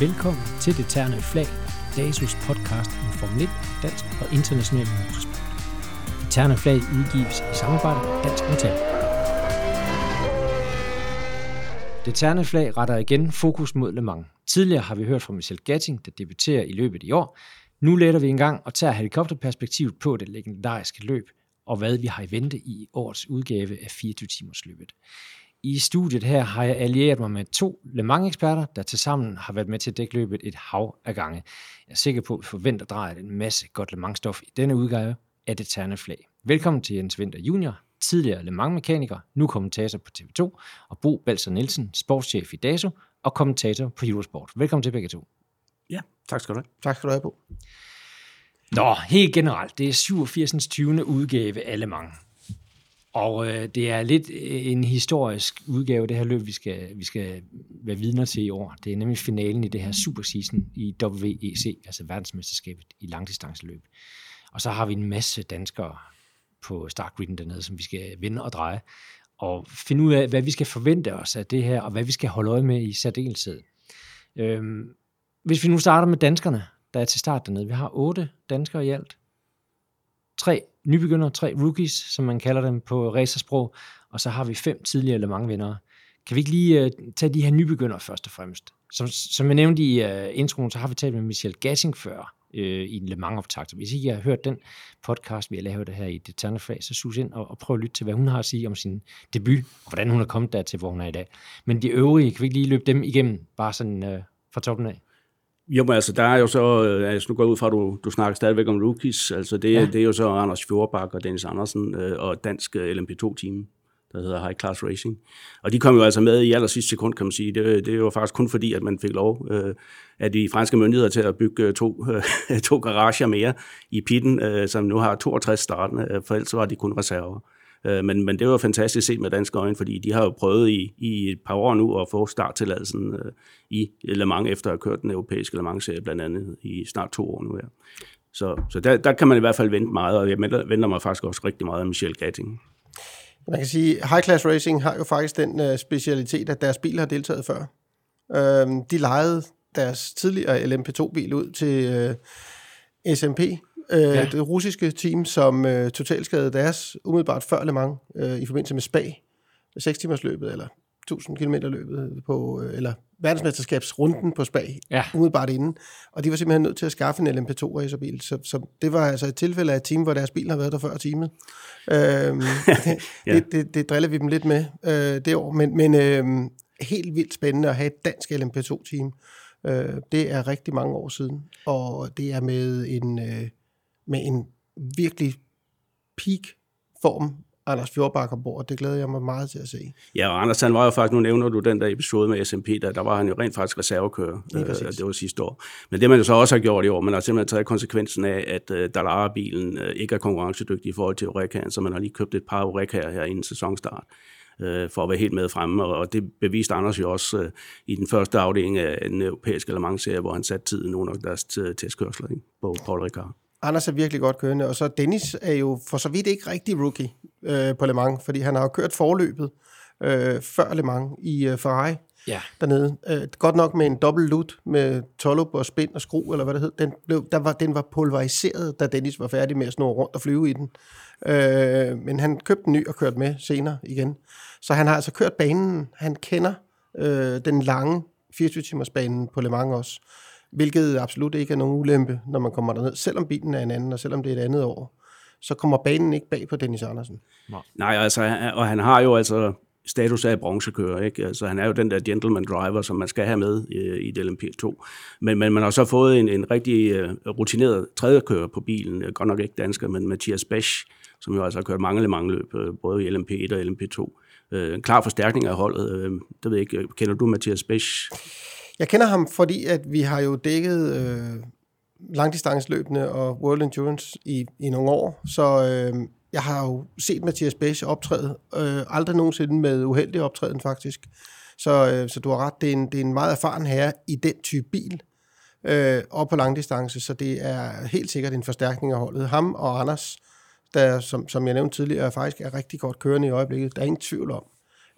Velkommen til Det Terne Flag, DASUS podcast om Formel 1, dansk og international motorsport. Det Terne Flag udgives i samarbejde med Dansk Metal. Det Terne Flag retter igen fokus mod Le Mans. Tidligere har vi hørt fra Michel Gatting, der debuterer i løbet i år. Nu letter vi en gang og tager helikopterperspektivet på det legendariske løb, og hvad vi har i vente i årets udgave af 24 timers løbet. I studiet her har jeg allieret mig med to Le Mans-eksperter, der tilsammen har været med til at dække løbet et hav af gange. Jeg er sikker på, at vi forventer drejet en masse godt Le Mans-stof i denne udgave af det terne flag. Velkommen til Jens Winter Junior, tidligere Le Mans-mekaniker, nu kommentator på TV2, og Bo Balser Nielsen, sportschef i DASO og kommentator på Eurosport. Velkommen til begge to. Ja, tak skal du have. Tak skal du have, Bo. Nå, helt generelt, det er 87. 20. udgave af Le Mans. Og øh, det er lidt øh, en historisk udgave, det her løb, vi skal, vi skal være vidner til i år. Det er nemlig finalen i det her superseason i WEC, altså verdensmesterskabet i langdistanceløb. Og så har vi en masse danskere på startgriden dernede, som vi skal vinde og dreje. Og finde ud af, hvad vi skal forvente os af det her, og hvad vi skal holde øje med i særdeleshed. Øhm, hvis vi nu starter med danskerne, der er til start dernede. Vi har otte danskere i alt. Tre nybegynder, tre rookies, som man kalder dem på racersprog, og så har vi fem tidligere Le Mans-vindere. Kan vi ikke lige uh, tage de her nybegyndere først og fremmest? Som, som jeg nævnte i uh, introen, så har vi talt med Michel Gassing før uh, i en Le Mans-optakt. Hvis ikke I har hørt den podcast, vi har lavet det her i det fag, så sus ind og, og prøv at lytte til, hvad hun har at sige om sin debut, og hvordan hun er kommet dertil, hvor hun er i dag. Men de øvrige, kan vi ikke lige løbe dem igennem, bare sådan uh, fra toppen af? Jo, men altså, der er jo så, altså nu går jeg ud fra, at du, du snakker stadigvæk om rookies, altså det, ja. det er jo så Anders Fjordbak og Dennis Andersen øh, og dansk øh, LMP2-team, der hedder High Class Racing. Og de kom jo altså med i aller sidste sekund, kan man sige. Det, det er jo faktisk kun fordi, at man fik lov øh, af de franske myndigheder til at bygge to, øh, to garager mere i pitten, øh, som nu har 62 startende, for ellers var de kun reserver. Øh, men, men det var fantastisk set med danske øjne, fordi de har jo prøvet i, i et par år nu at få starttilladelsen øh, i Le Mans, efter at have kørt den europæiske Le Mans-serie blandt andet i snart to år nu her. Så, så der, der kan man i hvert fald vente meget, og jeg venter mig faktisk også rigtig meget af Michel Gatting. Man kan sige, High Class Racing har jo faktisk den øh, specialitet, at deres bil har deltaget før. Uh, de lejede deres tidligere LMP2-bil ud til øh, SMP, øh, ja. det russiske team, som øh, totalskadede deres umiddelbart før Le Mans øh, i forbindelse med Spa, 6 timers løbet eller 1000 km løbet på, øh, eller verdensmesterskabsrunden på Spa, ja. umiddelbart inden. Og de var simpelthen nødt til at skaffe en LMP2 racerbil. Så, så det var altså et tilfælde af et team, hvor deres bil har været der før timet. Øhm, det, ja. det, det, det, driller vi dem lidt med øh, det år. Men, men øh, helt vildt spændende at have et dansk LMP2-team. Øh, det er rigtig mange år siden, og det er med en... Øh, med en virkelig peak form Anders Fjordbak ombord. Det glæder jeg mig meget til at se. Ja, og Anders, han var jo faktisk, nu nævner du den der episode med SMP, der, der var han jo rent faktisk reservekører. Øh, det var sidste år. Men det man jo så også har gjort i år, man har simpelthen taget konsekvensen af, at uh, Dallara-bilen uh, ikke er konkurrencedygtig i forhold til Eurekaen, så man har lige købt et par Eurekaer her inden sæsonstart uh, for at være helt med fremme, og det beviste Anders jo også uh, i den første afdeling af den europæiske Le Mans-serie, hvor han satte tiden under deres testkørsler på Paul Ricard. Anders er virkelig godt kørende, og så Dennis er jo for så vidt ikke rigtig rookie øh, på Le Mans, fordi han har jo kørt forløbet øh, før Le Mans i øh, Ferrari ja. dernede. Øh, godt nok med en dobbelt lut med tollup og spind og skru, eller hvad det hed. Den, blev, der var, den var pulveriseret, da Dennis var færdig med at snurre rundt og flyve i den. Øh, men han købte en ny og kørte med senere igen. Så han har altså kørt banen. Han kender øh, den lange 24-timers banen på Le Mans også hvilket absolut ikke er nogen ulempe, når man kommer derned. Selvom bilen er en anden, og selvom det er et andet år, så kommer banen ikke bag på Dennis Andersen. Nej, altså, og han har jo altså status af bronzekører, ikke? Altså, han er jo den der gentleman driver, som man skal have med øh, i, i LMP2. Men, men man har så fået en, en rigtig øh, rutineret tredje kører på bilen, øh, godt nok ikke dansker, men Mathias Besch, som jo altså har kørt mange mange løb, øh, både i LMP1 og LMP2. Øh, en klar forstærkning af holdet. Øh, det ved jeg ikke, kender du Mathias Besch? Jeg kender ham, fordi at vi har jo dækket øh, langdistanceløbende og World Endurance i, i nogle år, så øh, jeg har jo set Mathias Bæs optræde, øh, aldrig nogensinde med uheldig optræden faktisk. Så, øh, så du har ret, det er, en, det er en meget erfaren herre i den type bil, øh, og på langdistance, så det er helt sikkert en forstærkning af holdet. Ham og Anders, der, som, som jeg nævnte tidligere, faktisk er rigtig godt kørende i øjeblikket. Der er ingen tvivl om,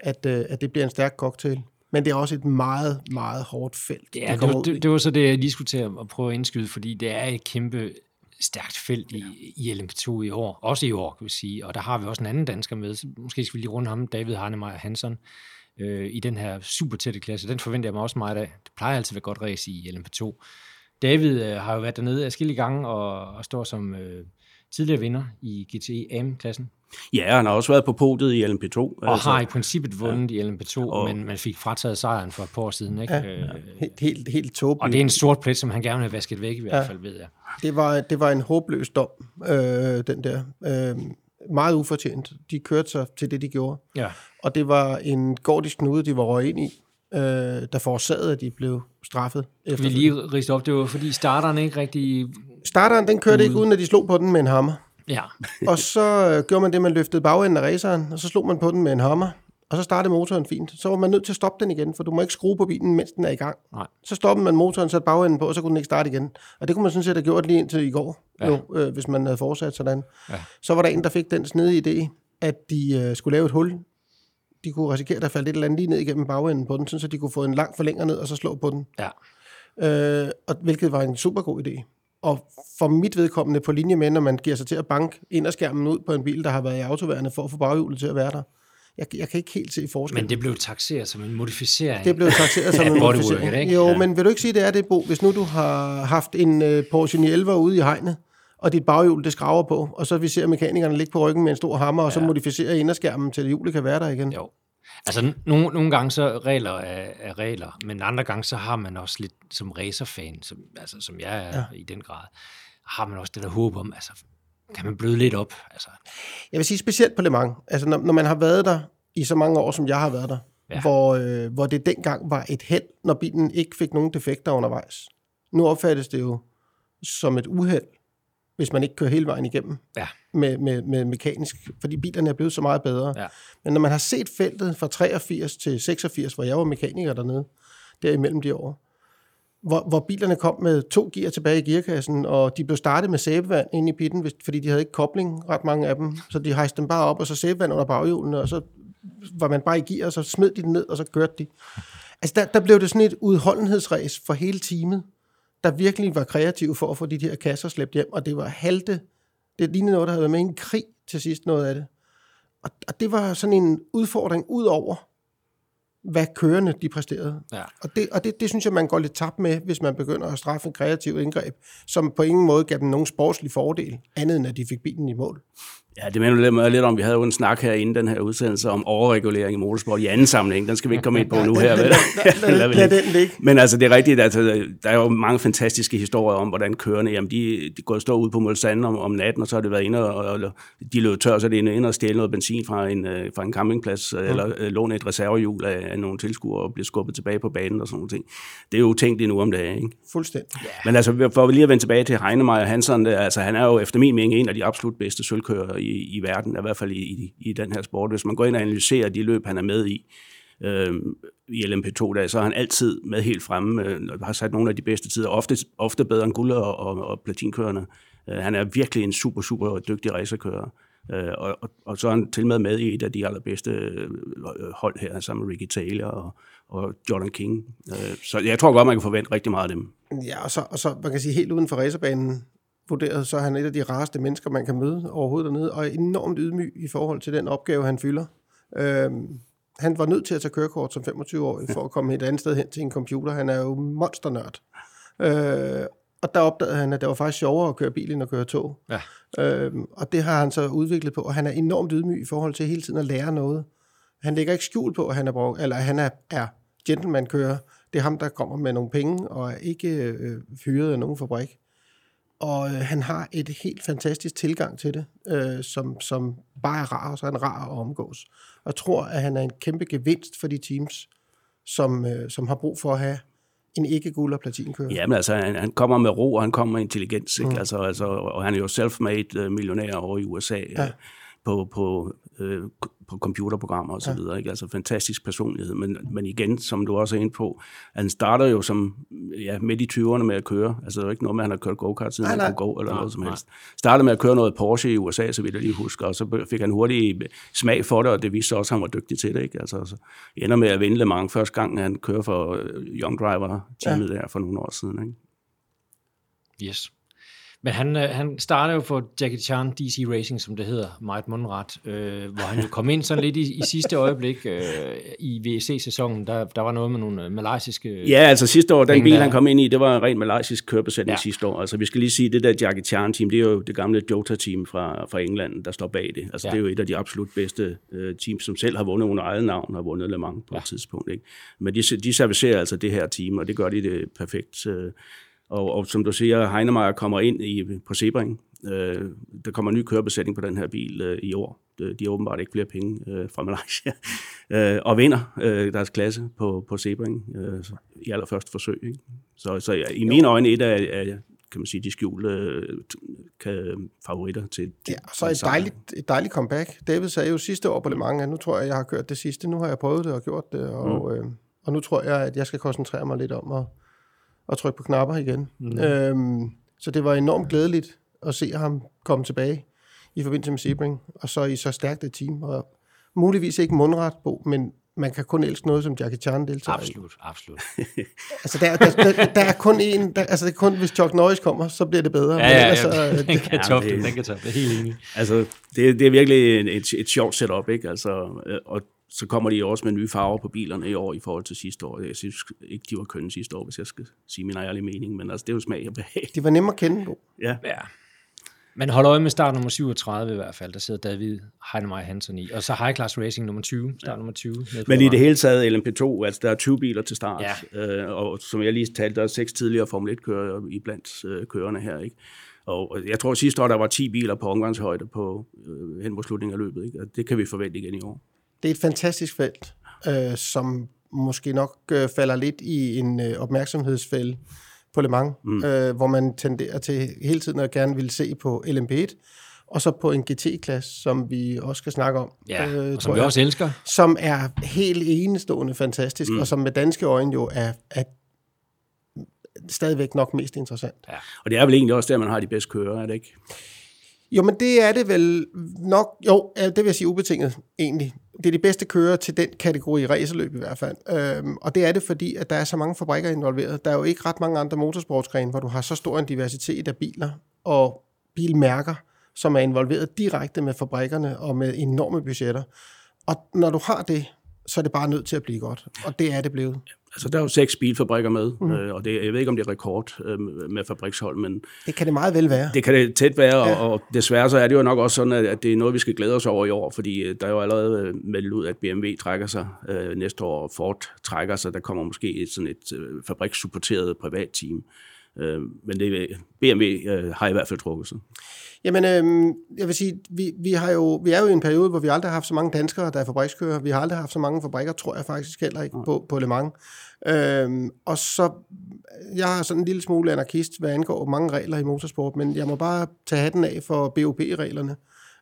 at, øh, at det bliver en stærk cocktail. Men det er også et meget, meget hårdt felt. Ja, de det, var, det, det var så det, jeg lige skulle til at prøve at indskyde, fordi det er et kæmpe stærkt felt i, i LMP2 i år. Også i år, kan vi sige. Og der har vi også en anden dansker med. Så måske skal vi lige runde ham, David Harnemeyer Hansen, øh, i den her super tætte klasse. Den forventer jeg mig også meget af. Det plejer altid at være godt race i LMP2. David øh, har jo været dernede adskillige gange og, og står som øh, tidligere vinder i GTE AM-klassen. Ja, han har også været på podiet i LMP2. Og altså, har i princippet vundet ja. i LMP2, og, men man fik frataget sejren for et par år siden. Ikke? Ja, Øh, helt, helt, helt tåbeligt. og det er en sort plet, som han gerne vil have vasket væk i hvert fald, ved jeg. Det var, det var en håbløs dom, øh, den der. Øh, meget ufortjent. De kørte sig til det, de gjorde. Ja. Og det var en gordisk knude, de var røget ind i, øh, der forårsagede, at de blev straffet. Vi lige riste op, det var fordi starteren ikke rigtig... Starteren, den kørte ikke, uden at de slog på den med en hammer. Ja, Og så øh, gjorde man det, man løftede bagenden af raceren, og så slog man på den med en hammer. Og så startede motoren fint. Så var man nødt til at stoppe den igen, for du må ikke skrue på bilen, mens den er i gang. Nej. Så stoppede man motoren, satte bagenden på, og så kunne den ikke starte igen. Og det kunne man sådan set have gjort lige indtil i går, ja. jo, øh, hvis man havde fortsat sådan. Ja. Så var der en, der fik den snedige idé, at de øh, skulle lave et hul. De kunne risikere, at der faldt et eller andet lige ned igennem bagenden på den, så de kunne få en lang forlænger ned og så slå på den. ja. Øh, og, hvilket var en super god idé. Og for mit vedkommende på linje med, når man giver sig til at banke inderskærmen ud på en bil, der har været i autoværende for at få baghjulet til at være der. Jeg, jeg kan ikke helt se forskel. Men det blev taxeret som en modificering. det blev taxeret som Ja, en modificering. ikke? Jo, Ja. men vil du ikke sige, det er det, Bo? Hvis nu du har haft en uh, Porsche 911 ude i hegnet, og dit baghjul, det skraver på, og så vi ser mekanikerne ligge på ryggen med en stor hammer, og så modificerer inderskærmen til, at hjulet kan være der igen. Jo. Altså, nogle, nogle gange så regler er, er regler, men andre gange så har man også lidt, som racerfan, som, altså, som jeg er ja. i den grad, har man også det der håb om, altså, kan man bløde lidt op? Altså, Jeg vil sige specielt på Le Mans. Altså, når, når man har været der i så mange år, som jeg har været der, ja. hvor, øh, hvor det dengang var et held, når bilen ikke fik nogen defekter undervejs. Nu opfattes det jo som et uheld, hvis man ikke kører hele vejen igennem ja, med, med, med mekanisk, fordi bilerne er blevet så meget bedre. Ja. Men når man har set feltet fra 83 til 86, hvor jeg var mekaniker dernede, derimellem de år, hvor, hvor bilerne kom med to gear tilbage i gearkassen, og de blev startet med sæbevand ind i pitten, fordi de havde ikke kobling, ret mange af dem. Så de hejste dem bare op, og så sæbevand under baghjulene, og så var man bare i gear, og så smed de den ned, og så kørte de. Altså, der, der blev det sådan et udholdenhedsræs for hele teamet, der virkelig var kreativ for at få de her kasser slæbt hjem, og det var halte. Det lignede noget, der havde været med i en krig til sidst, noget af det. Og, og det var sådan en udfordring ud over, hvad kørende de præsterede. ja. Og, det, og det, det synes jeg, man går lidt tabt med, hvis man begynder at straffe en kreativ indgreb, som på ingen måde gav dem nogen sportslig fordel, andet end at de fik bilen i mål. Ja, det minder lidt, lidt om, vi havde jo en snak her inden den her udsendelse om overregulering i motorsport i anden sammenhæng. Den skal vi ikke komme ind på nu her. vel? Lad, lad, lad den ligge. Men altså, det er rigtigt, altså, der er jo mange fantastiske historier om, hvordan kørende, jamen, de, de går og står ud på Mulsanne om, om natten, og så har det været inde, og, og de løb tør, så er det inde og stjæle noget benzin fra en, øh, fra en campingplads, mm. eller øh, låne et reservehjul af, af nogle tilskuere og blive skubbet tilbage på banen og sådan noget. Det er jo tænkt nu om dagen, ikke? Fuldstændig. Men altså, for lige at vende tilbage til Heinemeyer Hansen, er- altså, han er jo efter min mening en af de absolut bedste sølvkører i, i verden, i hvert fald i, i, i den her sport. Hvis man går ind og analyserer de løb, han er med i, øh, i LMP2, der, så er han altid med helt fremme, øh, har sat nogle af de bedste tider, ofte, ofte bedre end guld- og, og, og platinkørende. Øh, han er virkelig en super, super dygtig racerkører. Øh, og, og, og så er han til med med i et af de allerbedste øh, hold her, sammen med Ricky Taylor og, og Jordan King. Øh, så jeg tror godt, man kan forvente rigtig meget af dem. Ja, og så, og så man kan sige, helt uden for racerbanen vurderet, så er han et af de rareste mennesker, man kan møde overhovedet dernede, og er enormt ydmyg i forhold til den opgave, han fylder. Øhm, han var nødt til at tage kørekort som 25-årig for at komme et andet sted hen til en computer. Han er jo monsternørd. Øh, og der opdagede han, at det var faktisk sjovere at køre bil end at køre tog. Ja. Øhm, og det har han så udviklet på, og han er enormt ydmyg i forhold til hele tiden at lære noget. Han lægger ikke skjul på, at han er, brug- eller han er, er gentleman-kører. Det er ham, der kommer med nogle penge, og er ikke øh, fyret af nogen fabrik. Og øh, han har et helt fantastisk tilgang til det, øh, som, som bare er rar, og så er han rar at omgås. Og jeg tror, at han er en kæmpe gevinst for de teams, som, øh, som har brug for at have en ikke-guld- og platinkører. Ja, men altså, han, han kommer med ro, og han kommer med intelligens, ikke? Mm. Altså, altså, og han er jo self-made uh, millionær over i USA. Ja. På, på, øh, på computerprogrammer og så videre. Ikke? Altså fantastisk personlighed. Men, men igen, som du også er inde på, han starter jo som ja, midt i 20'erne med at køre. Altså, det er ikke noget med, at han har kørt go-kart, siden nej, han kunne gå, eller nej, noget som helst. Startede med at køre noget Porsche i USA, så vidt jeg lige husker, og så fik han hurtigt smag for det, og det viste også, at han var dygtig til det. Ikke? Altså, så ender med at vinde Le Mans første gang, han kører for øh, Young Driver-teamet ja. der for nogle år siden. Ikke? Yes. Men han, øh, han startede jo for Jackie Chan DC Racing, som det hedder, meget mundret, øh, hvor han jo kom ind sådan lidt i, i sidste øjeblik øh, i VSC-sæsonen. Der, der var noget med nogle øh, malaysiske... Ja, altså sidste år, den bil, han kom ind i, det var en ren malaysisk kørbesætning ja. sidste år. Altså vi skal lige sige, det der Jackie Chan-team, det er jo det gamle Jota-team fra, fra England, der står bag det. Altså ja. det er jo et af de absolut bedste øh, teams, som selv har vundet under eget navn, har vundet Le Mans på ja. et tidspunkt. Ikke? Men de, de servicerer altså det her team, og det gør de det perfekt. Øh, og, og som du siger, Heinemeyer kommer ind i, på Sebring. Øh, der kommer en ny kørebesætning på den her bil øh, i år. De, har åbenbart ikke flere penge øh, fra Malaysia. øh, og vinder øh, deres klasse på, på Sebring øh, i allerførste forsøg. Ikke? Så, så i mine øjne et af, af kan man sige, de skjulte øh, kan, favoritter til, til Ja, så et dejligt, et dejligt comeback. David sagde jo sidste år på Le Mans, at nu tror jeg, jeg har kørt det sidste. Nu har jeg prøvet det og gjort det, og, mm. øh, og nu tror jeg, at jeg skal koncentrere mig lidt om at at trykke på knapper igen. Mm. Øhm, så det var enormt glædeligt at se ham komme tilbage i forbindelse med Sebring, og så i så stærkt et team. Og muligvis ikke mundret på, men man kan kun elske noget, som Jackie Chan deltager absolut, i. Absolut, altså, der, der, der, der, er kun en, der, altså det er kun, hvis Chuck Norris kommer, så bliver det bedre. Ja, ja, ja. Altså, den kan toppe det, den kan toppe det, helt enig. Altså, det, det er virkelig et, et sjovt setup, ikke? Altså, øh, og så kommer de også med nye farver på bilerne i år i forhold til sidste år. Jeg synes ikke, de var kønne sidste år, hvis jeg skal sige min ærlige mening, men altså, det er jo smag og behag. De var nemme at kende på. Ja. ja. Men hold øje med start nummer 37 i hvert fald, der sidder David Heinemeier Hansen i. Og så High Class Racing nummer 20, start ja. nummer 20. Men i det hele taget LMP2, altså der er 20 biler til start. Ja. Øh, og som jeg lige talte, der er seks tidligere Formel 1-kører i blandt øh, kørerne her, ikke? Og jeg tror sidste år, der var 10 biler på omgangshøjde på, øh, hen mod slutningen af løbet. Ikke? Og det kan vi forvente igen i år. Det er et fantastisk felt, øh, som måske nok øh, falder lidt i en øh, opmærksomhedsfælde på Le Mans, mm. øh, hvor man tenderer til hele tiden at gerne vil se på LMP1, og så på en GT-klasse, som vi også skal snakke om. Ja, øh, og som vi også elsker. Som er helt enestående fantastisk, mm. og som med danske øjne jo er, er stadigvæk nok mest interessant. Ja. Og det er vel egentlig også der, man har de bedste kører, er det ikke? Jo, men det er det vel nok, jo, det vil jeg sige ubetinget egentlig. Det er de bedste kører til den kategori racerløb i hvert fald. Øhm, og det er det, fordi at der er så mange fabrikker involveret. Der er jo ikke ret mange andre motorsportsgrene, hvor du har så stor en diversitet af biler og bilmærker, som er involveret direkte med fabrikkerne og med enorme budgetter. Og når du har det, så er det bare nødt til at blive godt. Og det er det blevet. Altså, der er jo seks bilfabrikker med, mm. øh, og det, jeg ved ikke, om det er rekord øh, med fabrikshold, men... Det kan det meget vel være. Det kan det tæt være, ja. og, og desværre så er det jo nok også sådan, at, at det er noget, vi skal glæde os over i år, fordi øh, der er jo allerede øh, meldt ud, at BMW trækker sig øh, næste år, og Ford trækker sig. Der kommer måske et, sådan et øh, fabrikssupporteret privatteam. Øh, men det, BMW øh, har i hvert fald trukket sig. Jamen, øh, jeg vil sige, vi, vi, har jo, vi er jo i en periode, hvor vi aldrig har haft så mange danskere, der er fabrikskører. Vi har aldrig haft så mange fabrikker, tror jeg faktisk heller ikke, på, på Le Mans. Øh, og så, jeg har sådan en lille smule anarkist, hvad angår mange regler i motorsport, men jeg må bare tage hatten af for BOP-reglerne,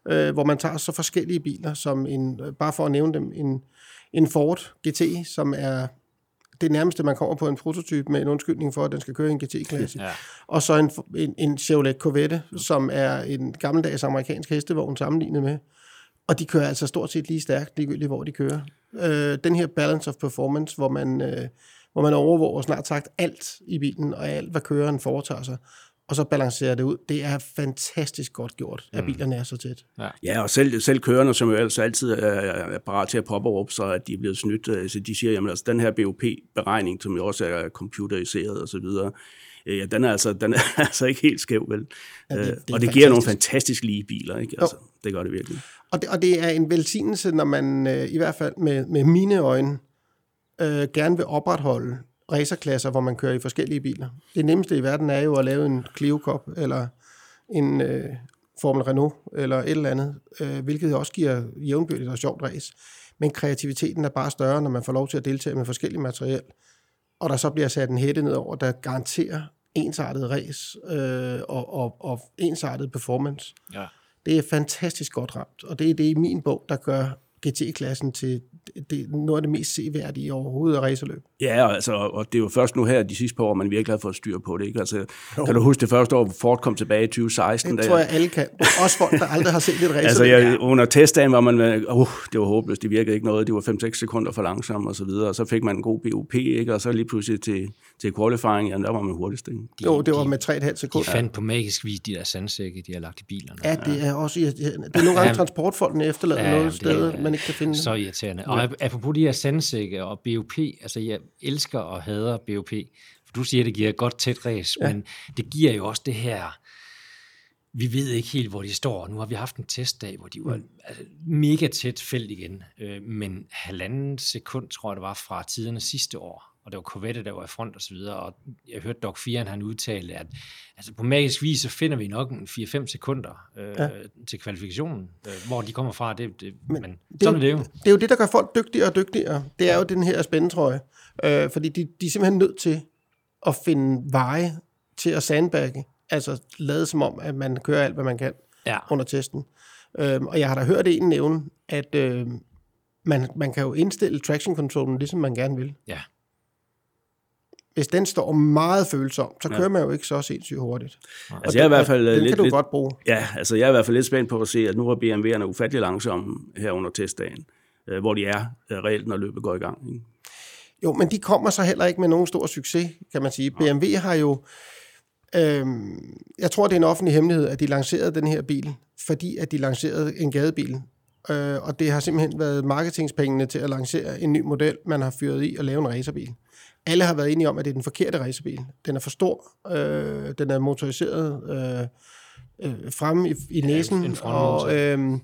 øh, hvor man tager så forskellige biler, som en, bare for at nævne dem, en, en Ford GT, som er det nærmeste, man kommer på en prototype med en undskyldning for, at den skal køre i en GT-klasse. Ja. Og så en, en, en Chevrolet Corvette, som er en gammeldags amerikansk hestevogn sammenlignet med. Og de kører altså stort set lige stærkt, ligegyldigt hvor de kører. Øh, den her balance of performance, hvor man, øh, hvor man overvåger snart sagt alt i bilen, og alt, hvad køreren foretager sig og så balancerer det ud. Det er fantastisk godt gjort, at mm. bilerne er så tæt. Ja, ja og selv, selv kørende, som jo altså altid er, er parat til at påberåbe sig, at de er blevet snydt, øh, så de siger, jamen altså den her BOP-beregning, som jo også er computeriseret og så videre, øh, ja, den er altså, den er altså ikke helt skæv, vel? Ja, det, det og det fantastisk. giver nogle fantastisk lige biler, ikke? Altså, det gør det virkelig. Og det, og det er en velsignelse, når man øh, i hvert fald med, med mine øjne øh, gerne vil opretholde racerklasser, hvor man kører i forskellige biler. Det nemmeste i verden er jo at lave en Clio Cup, eller en øh, Formel Renault, eller et eller andet, øh, hvilket også giver jævnbyrdigt og sjovt race. Men kreativiteten er bare større, når man får lov til at deltage med forskellige materiel, og der så bliver sat en hætte ned over, der garanterer ensartet race øh, og, og, og ensartet performance. Ja. Det er fantastisk godt ramt, og det er det i min bog, der gør GT-klassen til det, noget af det mest seværdige overhovedet af racerløb. Ja, altså, og det er jo først nu her, de sidste par år, man virkelig har fået styr på det. Ikke? Altså, kan du huske det første år, hvor Ford kom tilbage i 2016? Det tror jeg, alle kan. Også folk, der aldrig har set et racerløb. altså, jeg, under testdagen var man, uh, det var håbløst, det virkede ikke noget, det var 5-6 sekunder for langsomt og så videre, og så fik man en god BUP, ikke? og så lige pludselig til, til qualifying, ja, der var man hurtigst. Ikke? De, jo, det var med 3,5 sekunder. De fandt på magisk vis de der sandsække, de har lagt i bilerne. Ja, det er også. Det er nogle gange transportfolkene efterlader ja, noget sted, man ikke kan finde Så irriterende. Og apropos de her sandsække og BOP, altså jeg elsker og hader BOP, for du siger, at det giver et godt tæt race, ja. men det giver jo også det her, vi ved ikke helt, hvor de står. Nu har vi haft en testdag, hvor de var mm. altså, mega tæt felt igen, øh, men halvanden sekund, tror jeg det var, fra tiderne sidste år og det var Corvette, der var i front og så videre, og jeg hørte Doc 4, han udtale, at altså på magisk vis, så finder vi nok en 4-5 sekunder øh, ja. til kvalifikationen, øh, hvor de kommer fra, det, det, men, men det sådan er det jo. Det er jo det, der gør folk dygtigere og dygtigere. Det er jo den her spændetrøje, øh, fordi de, de er simpelthen nødt til at finde veje til at sandbagge, altså lade som om, at man kører alt, hvad man kan ja. under testen. Øh, og jeg har da hørt en nævne, at øh, man, man kan jo indstille traction controllen, ligesom man gerne vil. Ja hvis den står meget følsom, så kører ja. man jo ikke så sindssygt hurtigt. Altså, jeg er i hvert fald den lidt, kan du lidt, godt bruge. Ja, altså jeg er i hvert fald lidt spændt på at se, at nu er BMW'erne ufattelig langsomme her under testdagen, øh, hvor de er øh, reelt, når løbet går i gang. Ikke? Jo, men de kommer så heller ikke med nogen stor succes, kan man sige. BMW har jo, øh, jeg tror, det er en offentlig hemmelighed, at de lancerede den her bil, fordi at de lancerede en gadebil. Øh, og det har simpelthen været marketingspengene til at lancere en ny model, man har fyret i og lave en racerbil alle har været enige om, at det er den forkerte racerbil. Den er for stor, øh, den er motoriseret øh, øh, fremme i, i næsen, ja, og øh,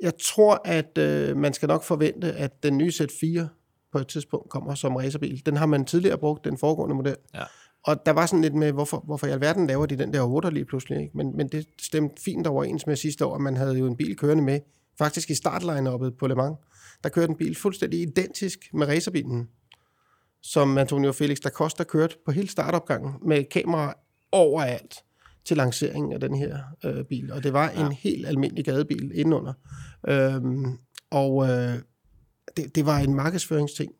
jeg tror, at øh, man skal nok forvente, at den nye Z4 på et tidspunkt kommer som racerbil. Den har man tidligere brugt, den foregående model. Ja. Og der var sådan lidt med, hvorfor, hvorfor i alverden laver de den der 8 lige pludselig? Ikke? Men, men det stemte fint overens med sidste år, at man havde jo en bil kørende med, faktisk i startline på Le Mans. Der kørte en bil fuldstændig identisk med racerbilen som Antonio Felix da Costa kørte på hele startopgangen med kamera overalt til lanceringen af den her øh, bil. Og det var ja. en helt almindelig gadebil indenunder. Øhm, og øh, det, det var en markedsføringsting.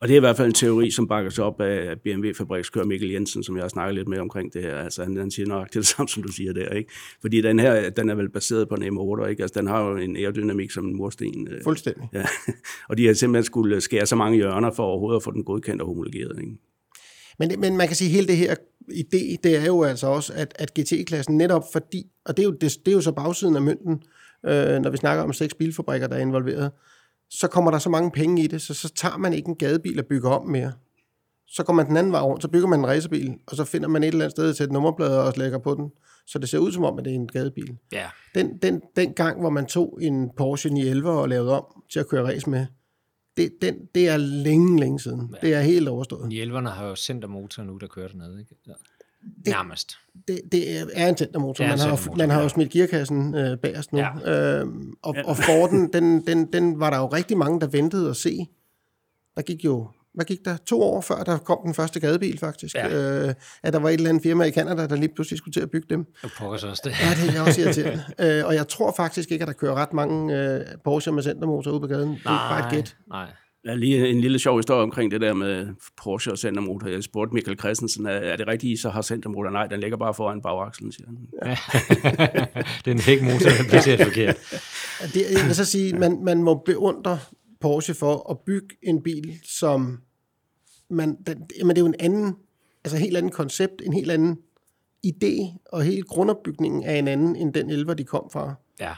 Og det er i hvert fald en teori, som bakkes op af BMW-fabrikskører Mikkel Jensen, som jeg har snakket lidt med omkring det her. Altså, han, han siger nok det samme, som du siger der, ikke? Fordi den her, den er vel baseret på en M8, ikke? Altså, den har jo en aerodynamik som en mursten. Øh, Fuldstændig. Ja. Og de har simpelthen skulle skære så mange hjørner for overhovedet at få den godkendt og homologeret, ikke? Men, men man kan sige, at hele det her idé, det er jo altså også, at, at GT-klassen netop fordi, og det er jo, det, det er jo så bagsiden af mønten, øh, når vi snakker om seks bilfabrikker, der er involveret, så kommer der så mange penge i det, så, så tager man ikke en gadebil og bygger om mere. Så går man den anden vej rundt, så bygger man en racerbil, og så finder man et eller andet sted til et nummerblad og lægger på den, så det ser ud som om, at det er en gadebil. Ja. Den, den, den gang, hvor man tog en Porsche 911 og lavede om til at køre race med, det, den, det er længe, længe siden. Ja. Det er helt overstået. 911'erne har jo centermotor nu, der kører dernede, ikke? Ja. Det, Nærmest. Det, det er en centermotor. Man har, man har jo smidt gearkassen øh, bagerst nu. Ja. Øhm, og, ja. og Forden, den, den, den var der jo rigtig mange, der ventede at se. Der gik jo hvad gik der? To år før, der kom den første gadebil, faktisk. Ja. Øh, at der var et eller andet firma i Canada, der lige pludselig skulle til at bygge dem. Og pokker så også det. Ja, det er også irriterende. øh, og jeg tror faktisk ikke, at der kører ret mange øh, Porsche med centermotor ude på gaden. Nej, det er bare et gæt. Nej. Ja, lige en lille sjov historie omkring det der med Porsche og centermotor. Jeg spurgte Michael Christensen, er det rigtigt, I så har centermotor? Nej, den ligger bare foran bagakslen, siger han. Ja. det er en hækmotor, der placeret forkert. Det, jeg vil så sige, man, man må beundre Porsche for at bygge en bil, som man, den, jamen det er jo en anden, altså helt anden koncept, en helt anden idé, og hele grundopbygningen er en anden, end den 11, de kom fra. Ja.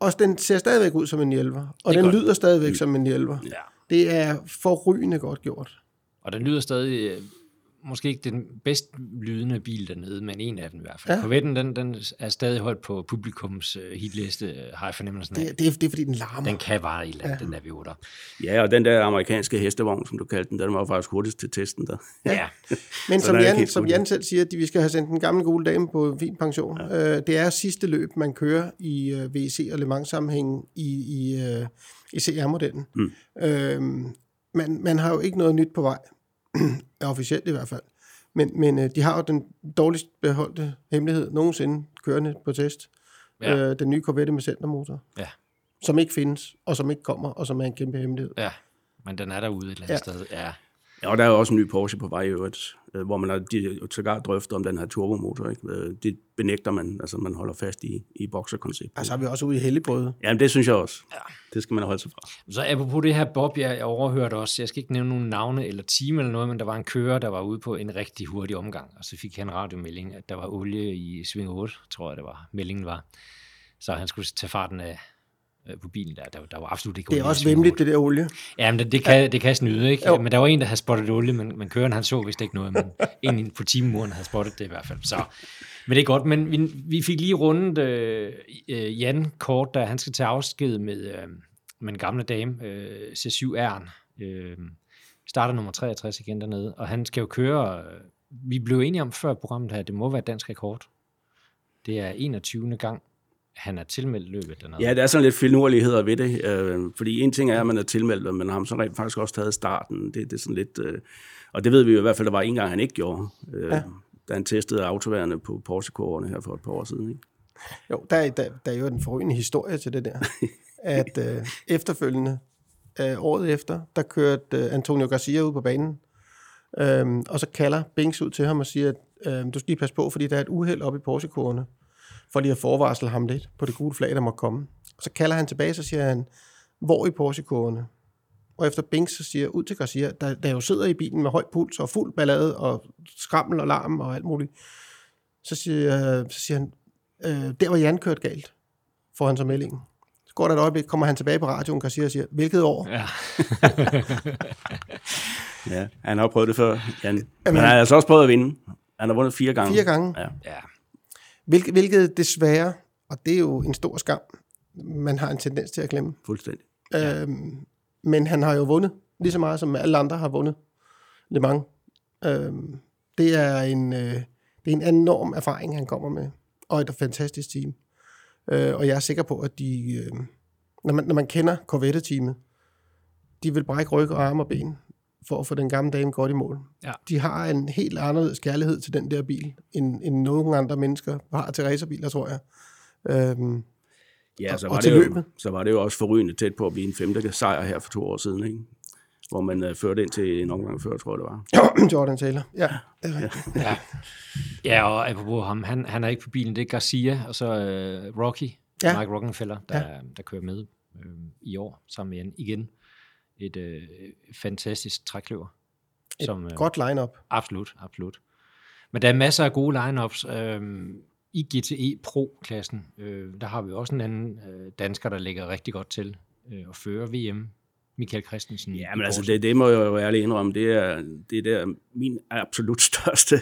Og den ser stadigvæk ud som en 11, og den godt. lyder stadigvæk som en 11. Ja. Det er forrygende godt gjort. Og den lyder stadig måske ikke den bedst lydende bil dernede, men en af dem i hvert fald. Ja. Corvette'en, den, den er stadig holdt på publikums uh, hitliste, uh, har jeg fornemmelsen af. Det, det, er, det er fordi, den larmer. Den kan bare i land, ja. den Avioter. Ja, og den der amerikanske hestevogn, som du kaldte den, den var faktisk hurtigst til testen der. Ja, ja. men som Jan, som Jan selv siger, at vi skal have sendt den gamle gule dame på fin pension. Ja. Uh, det er sidste løb, man kører i uh, VEC og Le Mans sammenhæng i, i, uh, i CR-modellen. Mm. Uh, man, man har jo ikke noget nyt på vej officielt i hvert fald. Men, men øh, de har jo den dårligst beholdte hemmelighed nogensinde kørende på test. Ja. Øh, den nye Corvette med centermotor. Ja. Som ikke findes, og som ikke kommer, og som er en kæmpe hemmelighed. Ja, men den er derude et eller andet Ja. sted. Ja. Ja, og der er jo også en ny Porsche på vej i øvrigt, hvor man har sågar drøftet om den her turbomotor. Ikke? Øh, Det benægter man, altså man holder fast i, i boxerkonceptet. Altså er vi også ude i helligbrøde. Jamen det synes jeg også. Ja. Det skal man holde sig fra. Så apropos det her Bob, jeg, jeg overhørte også, jeg skal ikke nævne nogen navne eller time eller noget, men der var en kører, der var ude på en rigtig hurtig omgang, og så fik han radiomelding, at der var olie i sving 8, tror jeg det var, meldingen var. Så han skulle tage farten af øh, på bilen der. Der, der var absolut ikke Det er også vemmeligt, 8. det der olie. Ja, men det, det, kan, det kan snyde, ikke? Jo. Men der var en, der havde spottet olie, men, men køren han så vist ikke noget, men en på timemuren havde spottet det i hvert fald. Så, men det er godt, men vi, vi fik lige rundet øh, øh, Jan kort, da han skal tage afsked med, øh, med en gamle dame, øh, C7R'en. Øh, starter nummer 63 igen dernede, og han skal jo køre, øh, vi blev enige om før programmet her, det må være dansk rekord. Det er 21. gang, han er tilmeldt løbet dernede. Ja, der er sådan lidt finurligheder ved det, øh, fordi en ting er, at man er tilmeldt, har ham så rent faktisk også taget starten. Det, det er sådan lidt, øh, og det ved vi jo i hvert fald, der var en gang, han ikke gjorde, øh, ja. da han testede autoværende på Porsche-kurverne her for et par år siden. Ikke? Jo, der, er- der, der er jo en forrygende historie til det der. at øh, efterfølgende, øh, året efter, der kørte øh, Antonio Garcia ud på banen. Øhm, og så kalder Binks ud til ham og siger, at øh, du skal lige passe på, fordi der er et uheld oppe i Porsche-kurvene, for lige at forvarsle ham lidt på det gule flag, der må komme. Og så kalder han tilbage, så siger han, hvor i Porsche-kurvene? Og efter Binks så siger ud til Garcia, der, der jo sidder i bilen med høj puls og fuld ballade og skrammel og larm og alt muligt, så siger, så siger han, øh, der var Jan kørt galt, får han så meldingen. Så går der et øjeblik, kommer han tilbage på radioen, Garcia og siger, hvilket år? Ja. Ja, han har prøvet det før, Jan. Men han har altså også prøvet at vinde. Han har vundet fire gange. Fire gange. Ja. ja. Hvilket, hvilket desværre, og det er jo en stor skam, man har en tendens til at glemme. Fuldstændig. Ja. Øhm, men han har jo vundet lige så meget, som alle andre har vundet Le Mans. Øhm, det, er en, øh, det er en enorm erfaring, han kommer med, og et fantastisk team. Øh, og jeg er sikker på, at de, øh, når, man, når man kender Corvette-teamet, de vil brække ryg og arme og ben for at få den gamle dame godt i mål. Ja. De har en helt anderledes kærlighed til den der bil, end, end nogen andre mennesker har til racerbiler, tror jeg. Øhm, Ja, så var, og det til jo, løbet. så var det jo også forrygende tæt på at blive en femte sejr her for to år siden, ikke? hvor man uh, førte ind til en omgang før, tror jeg det var. Jordan Taylor, ja. Det er rigtigt. Ja. ja, og apropos ham, han, han er ikke på bilen, det er Garcia, og så uh, Rocky, Ja. Mike Rockenfeller, der, Ja. der kører med øh, i år sammen med igen. Et øh, fantastisk trækløver. Et Som, øh, Godt line-up. Absolut, absolut. Men der er masser af gode lineups. Øhm, I GTE Pro-klassen, øh, der har vi også en anden øh, dansker, der ligger rigtig godt til øh, at føre VM. Michael Christensen. Ja, men altså, det, det må jeg jo ærligt indrømme, det er, det er der min absolut største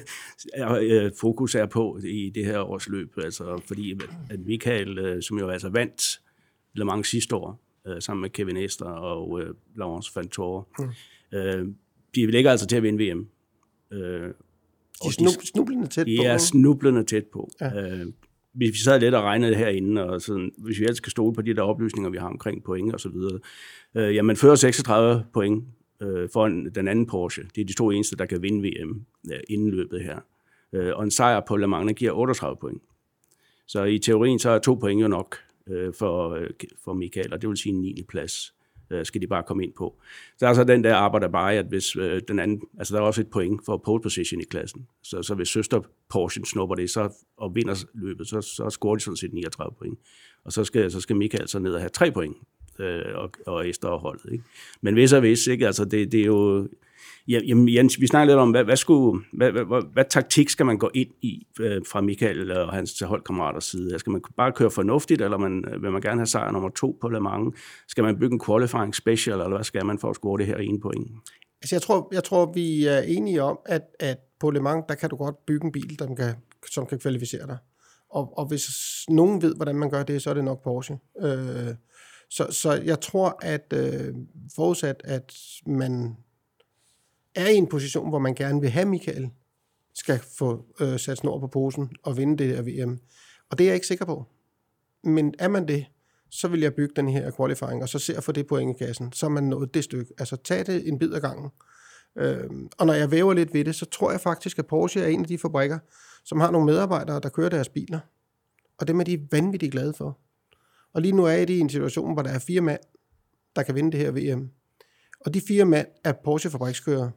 øh, fokus er på i det her års løb. Altså, fordi at Michael, øh, som jo altså vandt Le Mans sidste år, øh, sammen med Kevin Ester og øh, Laurence Fantore, mm. øh, de ligger altså til at vinde VM. Øh, De er snub, snublende tæt de på. er ikke? snublende tæt på. Ja. Øh, hvis vi sad lidt og regnede det herinde, og sådan, hvis vi ellers skal stole på de der oplysninger, vi har omkring point og så videre, øh, jamen fører 36 point øh, for den anden Porsche. Det er de to eneste, der kan vinde VM øh, inden løbet her. Øh, og en sejr på Le Mans giver 38 point. Så i teorien så er to point jo nok øh, for, øh, for Michael, og det vil sige en 9. plads øh, skal de bare komme ind på. Så er altså den der arbejder bare, at hvis øh, den anden, altså der er også et point for pole position i klassen. Så, så hvis søster Porsche snupper det så, og vinder løbet, så, så scorer de sådan set 39 point. Og så skal, så skal Michael så ned og have tre point, øh, og, og Esther og holdet. Ikke? Men hvis og hvis, ikke? Altså det, det er jo... Ja, jamen, Jens, vi snakker lidt om, hvad, hvad, skulle, hvad, hvad, hvad, hvad taktik skal man gå ind i øh, fra Michael og hans holdkammeraters side? Skal man bare køre fornuftigt, eller man, øh, vil man gerne have sejr nummer to på Le Mans? Skal man bygge en qualifying special, eller hvad skal man for at score det her ene point? Altså, jeg tror, jeg tror, vi er enige om, at, at på Le Mans, der kan du godt bygge en bil, der kan, som kan kvalificere dig. Og, og hvis nogen ved, hvordan man gør det, så er det nok Porsche. Øh, så, så jeg tror, at øh, forudsat, at man er i en position, hvor man gerne vil have Michael, skal få øh, sat snor på posen og vinde det her VM. Og det er jeg ikke sikker på. Men er man det, så vil jeg bygge den her qualifying, og så se at få det point i kassen. Så er man nået det stykke. Altså tag det en bid ad gangen. Øh, og når jeg væver lidt ved det, så tror jeg faktisk, at Porsche er en af de fabrikker, som har nogle medarbejdere, der kører deres biler. og dem er de vanvittigt glade for. Og lige nu er de i en situation, hvor der er fire mand, der kan vinde det her VM. Og de fire mand er Porsche-fabrikskører.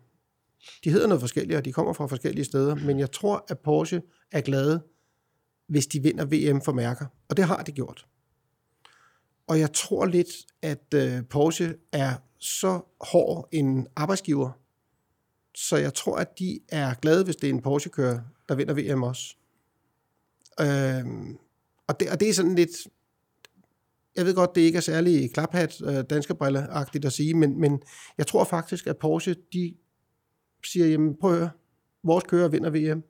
De hedder noget forskelligt, og de kommer fra forskellige steder, men jeg tror, at Porsche er glade, hvis de vinder VM for mærker. Og det har de gjort. Og jeg tror lidt, at øh, Porsche er så hård en arbejdsgiver, så jeg tror, at de er glade, hvis det er en Porsche-kører, der vinder VM også. Øhm, og, det, og det er sådan lidt... Jeg ved godt, det ikke er særlig klaphat, øh, danske briller at sige, men, men jeg tror faktisk, at Porsche, de siger, jamen prøv at høre, vores kører vinder VM.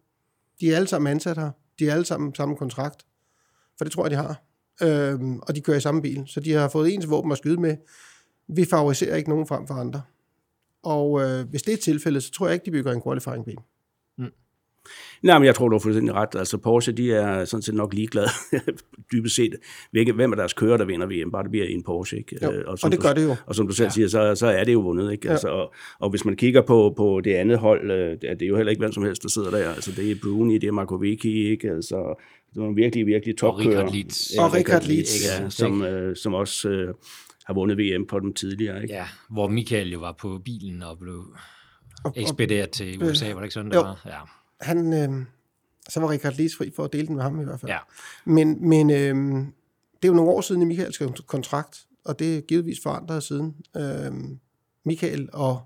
De er alle sammen ansat her. De er alle sammen samme kontrakt. For det tror jeg, de har. Øhm, og de kører i samme bil. Så de har fået ens våben at skyde med. Vi favoriserer ikke nogen frem for andre. Og øh, hvis det er tilfældet, så tror jeg ikke, de bygger en qualifying bil. Mm. Nej, men jeg tror, du har fuldstændig ret. Altså Porsche, de er sådan set nok ligeglade, dybest set, hvilke, hvem er deres kører, der vinder VM, bare det bliver en Porsche. Ikke? Jo, Øh, og, og det du, gør det jo. Og som du selv ja. siger, så, så er det jo vundet. Ikke? Ja. Altså, og, og hvis man kigger på, på det andet hold, øh, det er det jo heller ikke hvem som helst, der sidder der. Altså, det er Bruni, det er Markovici, ikke? Altså, det var virkelig, virkelig topkører. Richard Lietz. Og Richard Lietz. Ja, som, øh, som også øh, har vundet VM på dem tidligere. Ikke? Ja, hvor Michael jo var på bilen og blev Og, og ekspederet til USA, var det ikke sådan, det Jo. var? Ja. Han, øh, så var Richard Lies fri for at dele den med ham i hvert fald. ja. Men, men øh, det er jo nogle år siden i Michaels kontrakt, og det er givetvis forandret siden. Øh, Michael og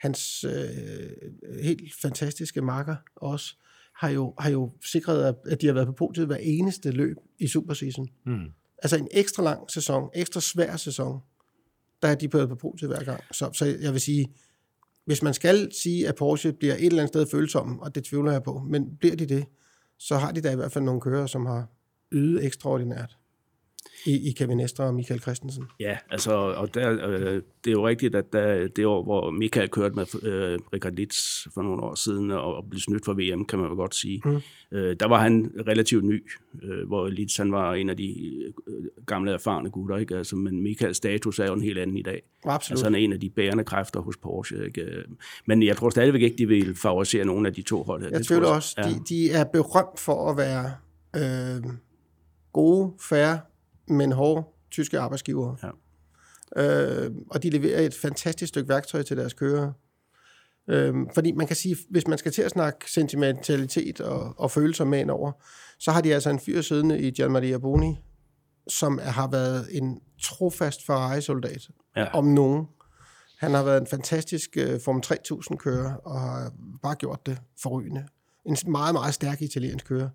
hans øh, helt fantastiske marker også, har jo, har jo sikret, at- at de har været på podiet hver eneste løb i Superseason. Mm. Altså en ekstra lang sæson, ekstra svær sæson, der er de på på podiet hver gang. Så, så jeg vil sige, hvis man skal sige, at Porsche bliver et eller andet sted følsom, og det tvivler jeg på, men bliver de det, så har de da i hvert fald nogle kører, som har ydet ekstraordinært i, i Kevin Estre og Michael Christensen. Ja, altså, og der, øh, det er jo rigtigt, at der, det år, hvor Michael kørte med øh, Richard Litz for nogle år siden og, og blev snydt for VM, kan man jo godt sige, mm. øh, der var han relativt ny, øh, hvor Litz han var en af de øh, gamle erfarne gutter, ikke? Altså, men Michaels status er jo en helt anden i dag. Absolut. Altså han er en af de bærende kræfter hos Porsche. Ikke? Men jeg tror stadigvæk ikke, de vil favorisere nogen af de to hold. her. Jeg Det tror tvivler også, Ja. de, de er berømt for at være øh, gode, færre, men hårde tyske arbejdsgivere. Ja. Øh, og de leverer et fantastisk stykke værktøj til deres kører. Øh, fordi man kan sige, hvis man skal til at snakke sentimentalitet og, og følelser med ind over, så har de altså en fyr siddende i Gian Maria Boni, som er, har været en trofast Ferrari-soldat, Ja. om nogen. Han har været en fantastisk uh, Form 3000-kører, og har bare gjort det forrygende. En meget, meget stærk italiensk kører.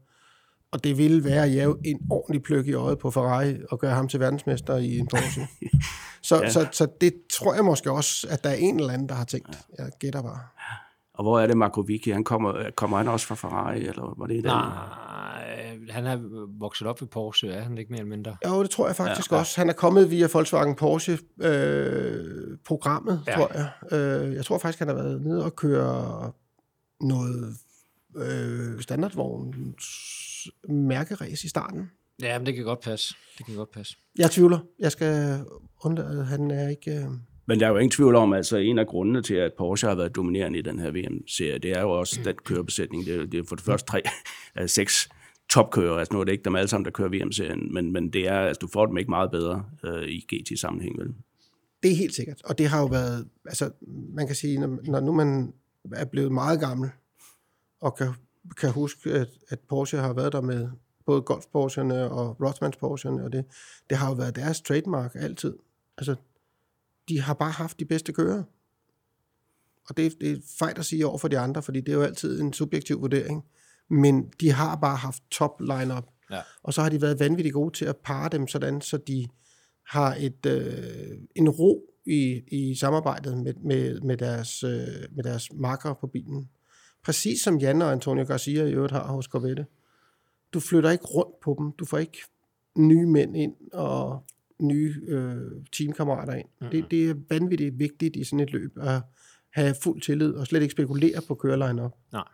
Og det ville være at jæve en ordentlig pløk i øjet på Ferrari og gøre ham til verdensmester i en Porsche. så, Ja. så, så det tror jeg måske også, at der er en eller anden, der har tænkt. Jeg gætter bare. Og hvor er det Marco Vicky? Han kommer, kommer han også fra Ferrari, eller var det den? Nej, han er vokset op ved Porsche, er han ikke mere eller mindre? Jo, det tror jeg faktisk Ja, ja, også. Han er kommet via Volkswagen Porsche-programmet, Ja. ja. tror jeg. Øh, jeg tror faktisk, han har været nede og køre noget øh, standardvogns mærkeræs i starten. Ja, men det kan godt passe. Det kan godt passe. Jeg tvivler. Jeg skal undlade, han er ikke... Øh, Men der er jo ingen tvivl om, altså en af grundene til, at Porsche har været dominerende i den her VM-serie, det er jo også den kørebesætning. Det er, det er for det første tre af seks topkører. Altså nu er det ikke dem alle sammen, der kører VM-serien, men, men det er, altså, du får dem ikke meget bedre øh, i GT-sammenhæng, vel? det er helt sikkert. Og det har jo været... Altså, man kan sige, når, når nu man er blevet meget gammel, og kan, kan huske, at, at Porsche har været der med både Golf Porscherne og Rothmans Porscherne, og det, det har jo været deres trademark altid. Altså, de har bare haft de bedste kører. Og det, det er fejl at sige over for de andre, fordi det er jo altid en subjektiv vurdering. Men de har bare haft top lineup. Ja. Og så har de været vanvittigt gode til at parre dem sådan, så de har et, øh, en ro i, i samarbejdet med, med, med, deres, øh, med deres marker på bilen. Præcis som Jan og Antonio Garcia i øvrigt har hos Corvette. Du flytter ikke rundt på dem. Du får ikke nye mænd ind og nye øh, teamkammerater ind. Mm-hmm. Det, det er vanvittigt vigtigt i sådan et løb at have fuld tillid og slet ikke spekulere på køreline op. Nej.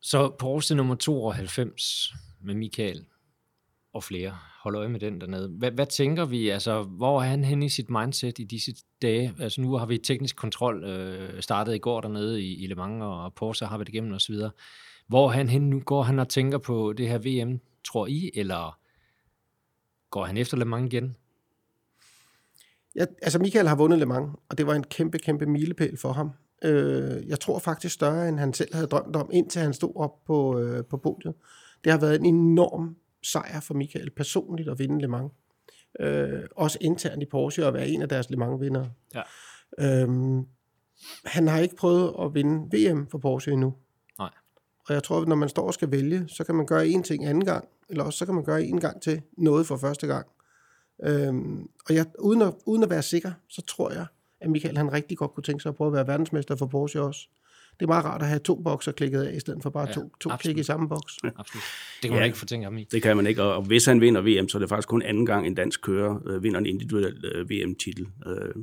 Så Porsche nummer 92 med Michael og flere holde øje med den dernede. Hvad, hvad tænker vi? Altså, hvor er han henne i sit mindset i disse dage? Altså, nu har vi teknisk kontrol øh, startet i går dernede i, i Le Mans, og Porsche har vi det igennem osv. Hvor han henne nu? Går han og tænker på det her VM, tror I, eller går han efter Le Mans igen? Ja, altså Michael har vundet Le Mans, og det var en kæmpe, kæmpe milepæl for ham. Øh, jeg tror faktisk større, end han selv havde drømt om, indtil han stod op på, øh, på podiet. Det har været en enorm sejr for Michael personligt at vinde Le Mans. Øh, også internt i Porsche at være en af deres Le Mans-vindere. Ja. Øhm, han har ikke prøvet at vinde VM for Porsche endnu. Nej. Og jeg tror, at når man står og skal vælge, så kan man gøre én ting anden gang, eller også så kan man gøre en gang til noget for første gang. Øhm, og jeg, uden, at, uden at være sikker, så tror jeg, at Michael han rigtig godt kunne tænke sig at prøve at være verdensmester for Porsche også. Det er meget rart at have to bokser klikket af, i stedet for bare Ja, to, to absolut. klik i samme boks. Absolut. Det kan man Ja. ikke få tænkt ham i. Det kan man ikke, og og hvis han vinder VM, så er det faktisk kun anden gang en dansk kører øh, vinder en individuel øh, VM-titel. Øh,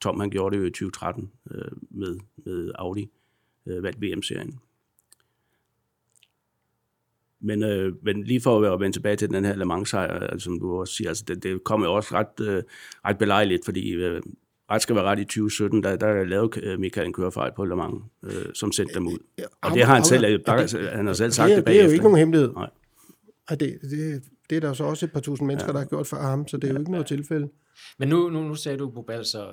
Tom han gjorde det jo i 2013 øh, med, med Audi, øh, vandt VM-serien. Men, øh, men lige for at være- vende tilbage til den her Le Mans-sejr, altså, som du også siger, altså, det, det kom jo også ret, øh, ret belejligt, fordi øh, ret skal være ret i 2017, der, der lavede øh, Michael en kørefejl på Le Mans, øh, som sendte dem ud. Og det har han selv, det- han har selv sagt det, det, er, det er jo bagefter. ikke nogen hemmelighed. Nej. Og det, det, det er der så også et par tusind mennesker, ja. der har gjort før ham, så det er jo ikke noget tilfælde. Men nu, nu, nu sagde du, Bobal, så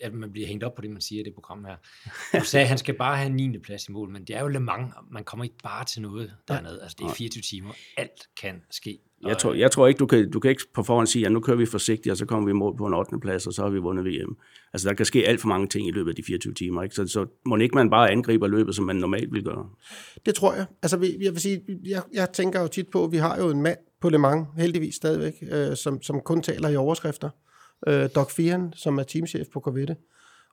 at man bliver hængt op på det, man siger i det program her. Du sagde, at han skal bare have en 9. plads i mål, men det er jo Le Mans, man kommer ikke bare til noget dernede. Altså, det er 24 timer. Alt kan ske. Jeg tror, jeg tror ikke, du kan, du kan ikke på forhånd sige, at nu kører vi forsigtigt, og så kommer vi i mål på en 8. plads, og så har vi vundet VM. Altså, der kan ske alt for mange ting i løbet af de 24 timer. Ikke? Så, så må ikke man bare angriber løbet, som man normalt vil gøre. Det tror jeg. Altså, vi- jeg vil sige, jeg, jeg tænker jo tit på, at vi har jo en mand på Le Mans, heldigvis stadigvæk, øh, som, som kun taler i overskrifter. Øh, Doc Fian, som er teamchef på Corvette.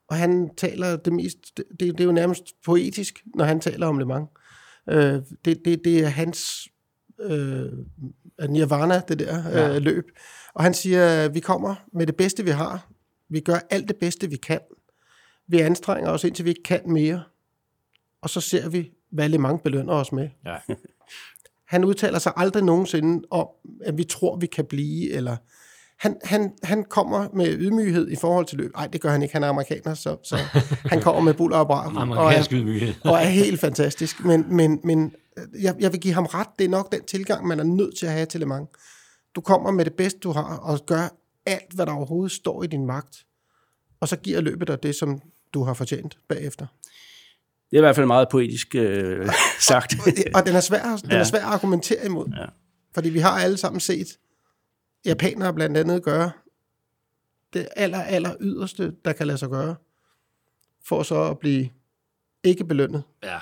Og han taler det mest, det, det er jo nærmest poetisk, når han taler om Le Mans. Øh, det, det, det er hans øh, nirvana, det der Ja. øh, løb. Og han siger, vi kommer med det bedste, vi har. Vi gør alt det bedste, vi kan. Vi anstrenger os, indtil vi ikke kan mere. Og så ser vi, hvad Le Mans belønner os med. Ja. Han udtaler sig aldrig nogensinde om, at vi tror, vi kan blive, eller... Han, han, han kommer med ydmyghed i forhold til løb. Nej, det gør han ikke. Han er amerikaner, så, så han kommer med buller og brar. og, er, ydmyghed. og er helt fantastisk. Men, men, men øh, jeg, jeg vil give ham ret. Det er nok den tilgang, man er nødt til at have til Le Mans. Du kommer med det bedste, du har, og gør alt, hvad der overhovedet står i din magt. Og så giver løbet dig det, som du har fortjent bagefter. Det er i hvert fald meget poetisk øh, sagt. Og den er svær, den er svær at argumentere imod. Ja. Fordi vi har alle sammen set japanere blandt andet gøre det aller, aller yderste, der kan lade sig gøre, for så at blive ikke belønnet. Ja.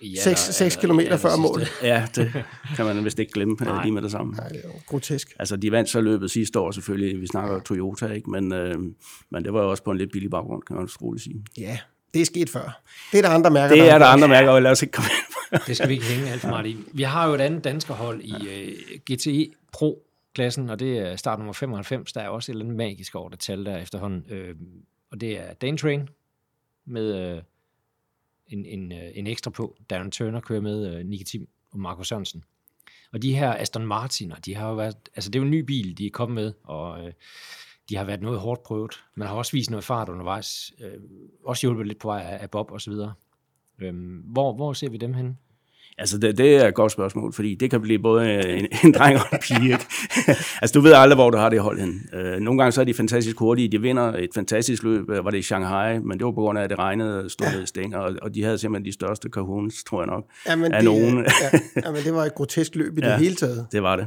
I Seks- seks kilometer før mål. ja, det kan man vist ikke glemme øh, Nej. lige med det samme. Nej, det er jo grotesk. Altså, de vandt så løbet sidste år selvfølgelig. Vi snakker Toyota, ikke? Men, øh, men det var jo også på en lidt billig baggrund, kan man roligt sige. Ja, det er sket før. Det er der andre mærker, Det er der andre mærker, og lad os ikke komme ind. Det skal vi ikke hænge alt for meget i. Vi har jo et andet danskerhold i uh, GTE klassen, og det er start nummer 95. Der er også et eller andet magisk over det tal der efterhånden. Øh, og det er Dane Train med øh, en, en, øh, en ekstra på. Darren Turner kører med øh, Nicky Tim og Marco Sørensen. Og de her Aston Martiner, de har jo været, altså det er jo en ny bil, de er kommet med, og øh, de har været noget hårdt prøvet. Man har også vist noget fart undervejs, øh, også hjulpet lidt på vej af, af Bob og så videre. Øhm, hvor, hvor ser vi dem hen? Altså, det, det er et godt spørgsmål, fordi det kan blive både en, en dreng og en pige. Ikke? altså, du ved aldrig, hvor du har det hold hen. Øh, nogle gange så er de fantastisk hurtige. De vinder et fantastisk løb, øh, var det i Shanghai, men det var på grund af, at det regnede stod ja. stænger, og, og de havde simpelthen de største kahuns, tror jeg nok. Jamen, af det, nogen. ja, jamen, det var et grotesk løb i ja. Ja. det hele taget. Det var det.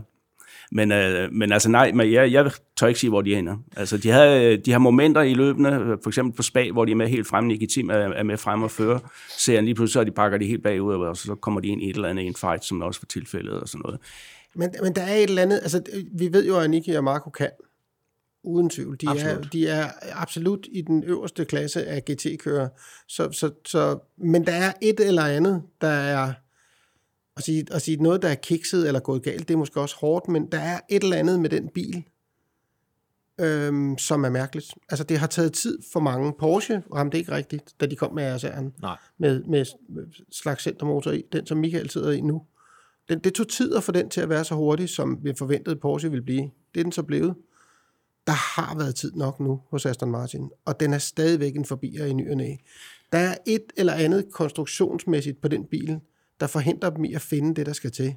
Men, øh, men altså nej, men jeg, jeg tør ikke sige, hvor de ender. Altså, de, havde, de har momenter i løbene, øh, for eksempel på Spag, hvor de er med helt fremme, Nicky Tim er, er med frem og fører serien. Lige pludselig så de pakker de helt bagud, og så kommer de ind i et eller andet i en fight, som også var tilfældet og sådan noget. Men, men der er et eller andet, altså vi ved jo, at Niki og Marco kan, uden tvivl. De er, Absolut. de er absolut i den øverste klasse af GT-kører. Så, så, så, men der er et eller andet, der er, at sige, at sige noget, der er kikset eller gået galt, det er måske også hårdt, men der er et eller andet med den bil, øhm, som er mærkeligt. Altså det har taget tid for mange. Porsche ramte ikke rigtigt, da de kom med RSR'en Nej. med, med slags centermotor i, den som Michael sidder i nu. Den, det tog tid at få den til at være så hurtig, som vi forventede Porsche ville blive. Det er den så blevet. Der har været tid nok nu hos Aston Martin, og den er stadigvæk en forbier i ny og næ. Der er et eller andet konstruktionsmæssigt på den bil, der forhindrer dem i at finde det, der skal til.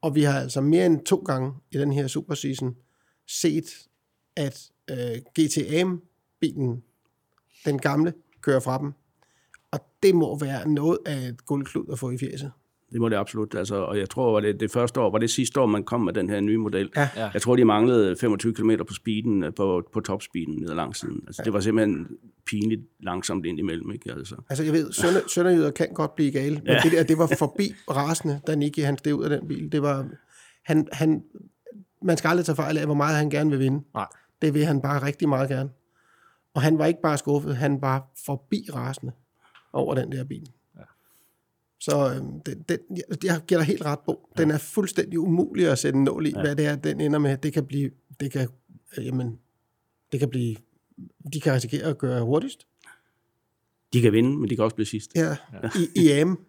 Og vi har altså mere end to gange i den her superseason set, at øh, GTM-bilen, den gamle, kører fra dem. Og det må være noget af et guldklud at få i fjeset. Det må det absolut. Altså, og jeg tror, var det, det første år, var det sidste år, man kom med den her nye model. Ja. Ja. Jeg tror, de manglede 25 km på speeden, øh, på, på topspeeden ned ad langsiden. Altså, ja. Det var simpelthen pinligt langsomt ind imellem. Ikke? Altså. Altså, jeg ved, sønder, sønderjyder kan godt blive gale, men ja. det der, det var forbi rasende, da Nicky han steg ud af den bil. Det var, han, han, man skal aldrig tage fejl af, hvor meget han gerne vil vinde. Nej. Det vil han bare rigtig meget gerne. Og han var ikke bare skuffet, han var forbi rasende over den der bil. Ja. Så øhm, den, den, jeg, jeg giver dig helt ret på. Den er fuldstændig umulig at sætte en nål i, ja. hvad det er, den ender med. Det kan blive, det kan, øh, jamen, det kan blive, de kan risikere at gøre hurtigst. De kan vinde, men de kan også blive sidst. Ja, i, i AM.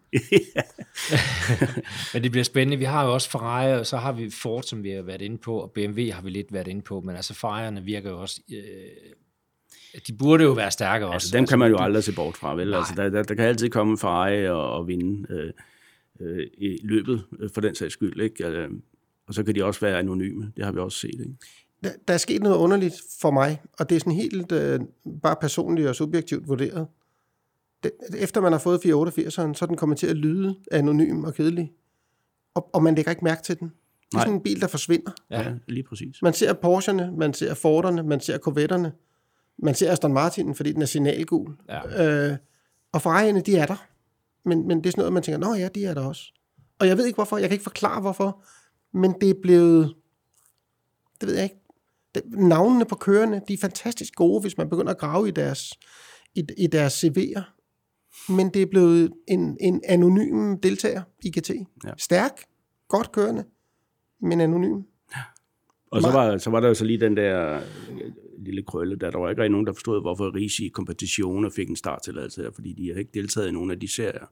Men det bliver spændende. Vi har jo også Ferrari, og så har vi Ford, som vi har været inde på, og BMW har vi lidt været inde på, men altså Ferrari'erne virker jo også... Øh, de burde jo være stærkere også. Altså, dem kan man jo aldrig se bort fra, vel? Altså, der, der, der kan altid komme en Ferrari og, og vinde øh, øh, i løbet, øh, for den sags skyld, ikke? Øh, og så kan de også være anonyme. Det har vi også set, ikke? Der, der er sket noget underligt for mig, og det er sådan helt øh, bare personligt og subjektivt vurderet. Det, efter man har fået 488'eren, så er den kommet til at lyde anonym og kedelig. Og, og man lægger ikke mærke til den. Det er Nej. sådan en bil, der forsvinder. Ja, ja lige præcis. Man ser Porsche'erne, man ser Ford'erne, man ser Corvette'erne, man ser Aston Martin'en, fordi den er signalgul. Ja. Øh, og Ferrari'erne, de er der. Men, men det er sådan noget, man tænker, nå ja, de er der også. Og jeg ved ikke hvorfor, jeg kan ikke forklare hvorfor, men det er blevet, det ved jeg ikke, det, navnene på kørende, de er fantastisk gode, hvis man begynder at grave i deres, i, i deres CV'er. Men det er blevet en, en anonym deltager i GT. Ja. Stærk, godt kørende, men anonym. Og så var, så var der jo så lige den der lille krølle, der, der var ikke rigtig nogen, der forstod, hvorfor Risi i kompetitioner fik en starttilladelse her, fordi de har ikke deltaget i nogen af de serier,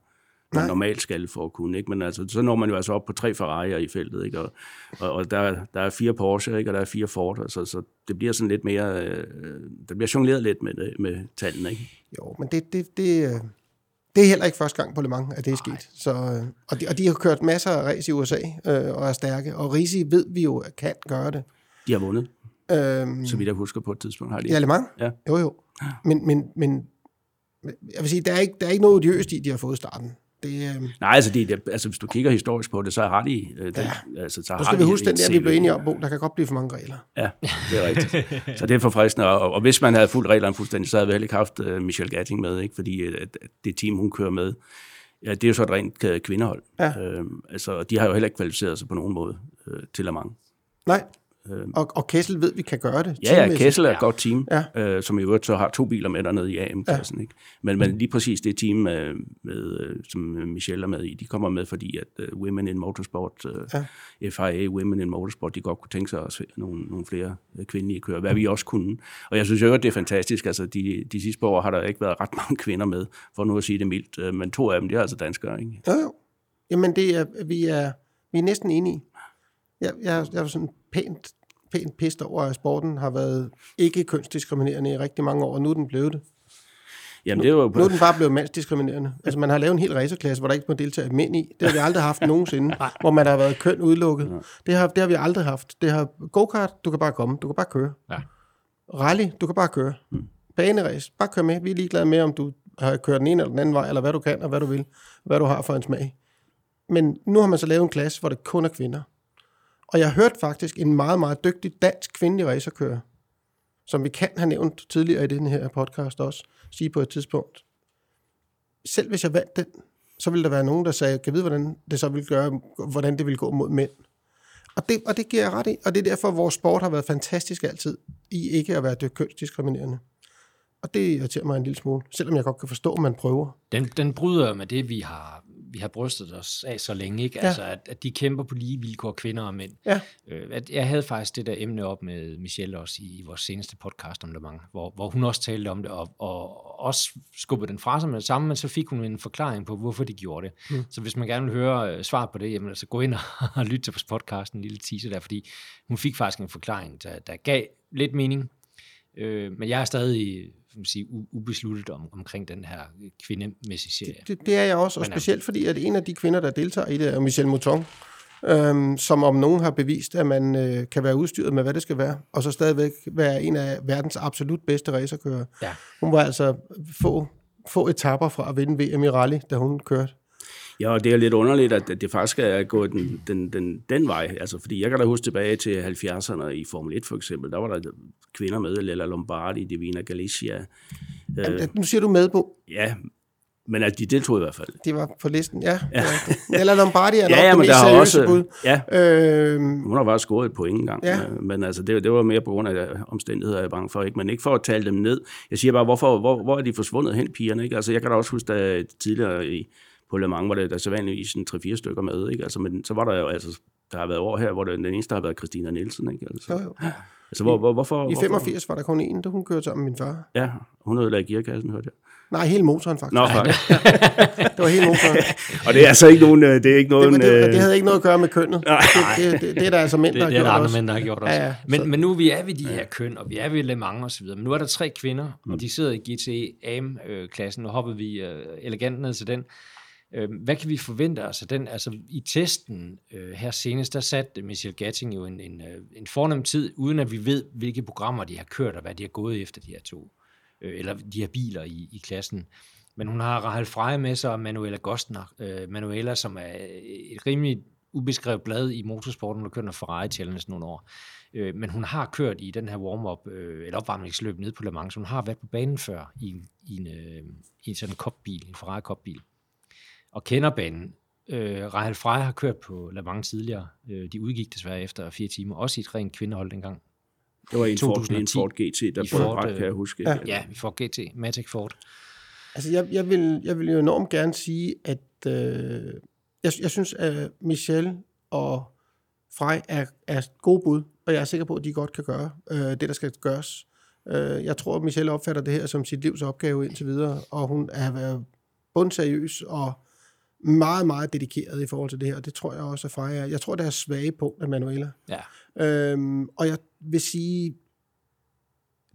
man Nej. normalt skal for at kunne. Ikke? Men altså, så når man jo altså op på tre Ferrari'er i feltet, ikke? Og, og, og der, der er fire Porsche, ikke? og der er fire Ford, altså, så det bliver sådan lidt mere, øh, der bliver jongleret lidt med, det- med tallene. Ikke? Jo, men det, det, det, øh, det er heller ikke første gang på Le Mans, at det er sket. Så, øh, og, de, og de har kørt masser af race i USA øh, og er stærke. Og Risi ved vi jo kan gøre det. De har vundet, Øhm, så vidt jeg husker på et tidspunkt. Har de. Ja, Le Mans? Ja. Jo, jo. Men, men, men jeg vil sige, der er ikke, der er ikke noget odiøst i, de har fået starten. Det, øh, nu Nej, altså, de, altså, hvis du kigger historisk på det, så har de... Øh, den, altså, så har skal vi de huske den der, vi blev enige om, Bo. Der kan godt blive for mange regler. Ja, det er rigtigt. Så det er forfriskende, og, og hvis man havde fuldt reglerne fuldstændig, så havde vi heller ikke haft uh, Michelle Gatting med, ikke? fordi at det team, hun kører med, ja, det er jo så et rent uh, kvindehold. Ja. Øhm, altså, de har jo heller ikke kvalificeret sig på nogen måde uh, til Le Mans. Nej. Og, og Kessel ved, vi kan gøre det. Ja, ja. Kessel er et godt team, Ja. øh, som i øvrigt så har to biler med dernede i AM-klassen. Ja. Ikke? Men, men lige præcis det team, med, med, øh, som Michelle er med i, de kommer med, fordi at uh, Women in Motorsport, uh, ja. FIA Women in Motorsport, de godt kunne tænke sig også nogle, nogle flere øh, kvindelige kører, hvad vi også kunne. Og jeg synes jo, at det er fantastisk. Altså, de, de sidste par år har der ikke været ret mange kvinder med, for nu at sige det mildt. Øh, Men to af dem, de er altså danskere. Ikke? Jo, jo. Jamen, det er, vi, er, vi er næsten enige. Jeg, jeg, jeg er sådan pænt, pænt pist over, at sporten har været ikke kønsdiskriminerende i rigtig mange år, og nu er den blevet det. Jamen, det er jo Nu er den bare blevet mandsdiskriminerende. Altså, man har lavet en hel racerklasse, hvor der ikke må deltage mænd i. Det har vi aldrig haft nogensinde, hvor man har været køn udelukket. Det har, det har vi aldrig haft. Det har go-kart, du kan bare komme, du kan bare køre. Ja. Rally, du kan bare køre. Baneræs, bare kør med. Vi er ligeglade med, om du har kørt den ene eller den anden vej, eller hvad du kan, og hvad du vil, hvad du har for en smag. Men nu har man så lavet en klasse, hvor det kun er kvinder. Og jeg hørte hørt faktisk en meget, meget dygtig dansk kvindelig racerkører, som vi kan have nævnt tidligere i den her podcast også, sige på et tidspunkt. Selv hvis jeg vandt den, så ville der være nogen, der sagde, kan vide, hvordan det så ville gøre, hvordan det ville gå mod mænd. Og det, og det giver jeg ret i, og det er derfor, at vores sport har været fantastisk altid, i ikke at være kønsdiskriminerende. Og det irriterer mig en lille smule, selvom jeg godt kan forstå, at man prøver. Den, den bryder med det, vi har, vi har brystet os af så længe, ikke? Ja. Altså, at, at de kæmper på lige vilkår, kvinder og mænd. Ja. Øh, at jeg havde faktisk det der emne op med Michelle også i, i vores seneste podcast om Le Mans, hvor, hvor hun også talte om det, og, og også skubbede den fra sig med det samme, men så fik hun en forklaring på, hvorfor de gjorde det. Mm. Så hvis man gerne vil høre øh, svar på det, jamen, altså gå ind og, og lytte til vores podcast, en lille teaser der, fordi hun fik faktisk en forklaring, der, der gav lidt mening, øh, men jeg er stadig kan man sige, ubesluttet om, omkring den her kvindemæssige serie. Det, det er jeg også, og øh, specielt fordi, at en af de kvinder, der deltager i det, er Michelle Mouton, øhm, som om nogen har bevist, at man øh, kan være udstyret med, hvad det skal være, og så stadigvæk være en af verdens absolut bedste racerkører. Ja. Hun var altså få, få etapper fra at vinde VM i rally, da hun kørte. Ja, og det er lidt underligt, at det faktisk er gået den, den, den, den vej. Altså, fordi jeg kan da huske tilbage til 70'erne i Formel 1 for eksempel. Der var der kvinder med, Lella Lombardi, Divina Galicia. Øh. Nu siger du med på, Ja, men at de deltog i hvert fald. de var på listen, ja. ja. Eller Lombardi er nok Ja, ja, det men mest der også... bud. Ja, Øhm, hun har bare scoret et point engang. Ja. Øh, Men altså, det, det var mere på grund af omstændigheder, jeg er bange for. Ikke? Men ikke for at tale dem ned. Jeg siger bare, hvorfor, hvor, hvor er de forsvundet hen, pigerne? Ikke? Altså, jeg kan da også huske, at tidligere i, på Le Mans, hvor der, der sædvanligvis en 3-4 stykker med. Ikke? Altså, men så var der jo, altså, der har været år her, hvor det, den eneste har været Christina Nielsen. Ikke? Altså, jo, jo. altså hvor, hvor, hvorfor, I hvorfor? 85 var der kun en, da hun kørte sammen med min far. Ja, hun havde lavet gearkassen, hørte jeg. Nej, hele motoren faktisk. Nå, faktisk. Det var hele motoren. og det er altså ikke nogen... øh, Det er ikke Det, nogen det, det, øh, det havde ikke noget at gøre med kønnet. Det, det, det, det er der altså mænd, Det, der det har er der gjort andre mænd, der har gjort også. Ja, ja, men, men nu vi er ved de her køn, og vi er ved Le Mans og så videre. Men nu er der tre kvinder, Mm. og de sidder i GT AM-klassen. Nu hopper vi øh, elegant ned til den. Øhm, hvad kan vi forvente os af den? Altså i testen øh, her senest, der satte Michel Gatting jo en, en, øh, en fornem tid, uden at vi ved, hvilke programmer de har kørt, og hvad de har gået efter de her to, øh, eller de her biler i, i klassen. Men hun har Rahal Freje med sig, og Manuela Gostner. Øh, Manuela, som er et rimelig ubeskrevet blad i motorsporten, hun har kørt noget Ferrari Challenge nogle år. Øh, men hun har kørt i den her warm-up, øh, eller opvarmningsløb ned på Le Mans, så hun har været på banen før i en, i en, øh, i sådan en kopbil, en Ferrari kopbil og kender banen. Øh, Rahel Frey har kørt på Le Mans tidligere. Øh, de udgik desværre efter fire timer, også i et rent kvindehold dengang. Det var en Ford, 2010 en Ford GT, der i brød Ford, brak, øh, kan jeg huske. ja. Ja, vi får GT, Matic Ford. Altså, jeg, jeg, vil, jeg vil jo enormt gerne sige, at øh, jeg, jeg synes, at Michelle og Frej er, er gode bud, og jeg er sikker på, at de godt kan gøre øh, det, der skal gøres. Øh, jeg tror, at Michelle opfatter det her som sit livs opgave indtil videre, og hun er været bundseriøs og meget, meget dedikeret i forhold til det her, og det tror jeg også, at Frej er. Jeg tror, det er svage punkt af Manuela. Ja. Øhm, og jeg vil sige,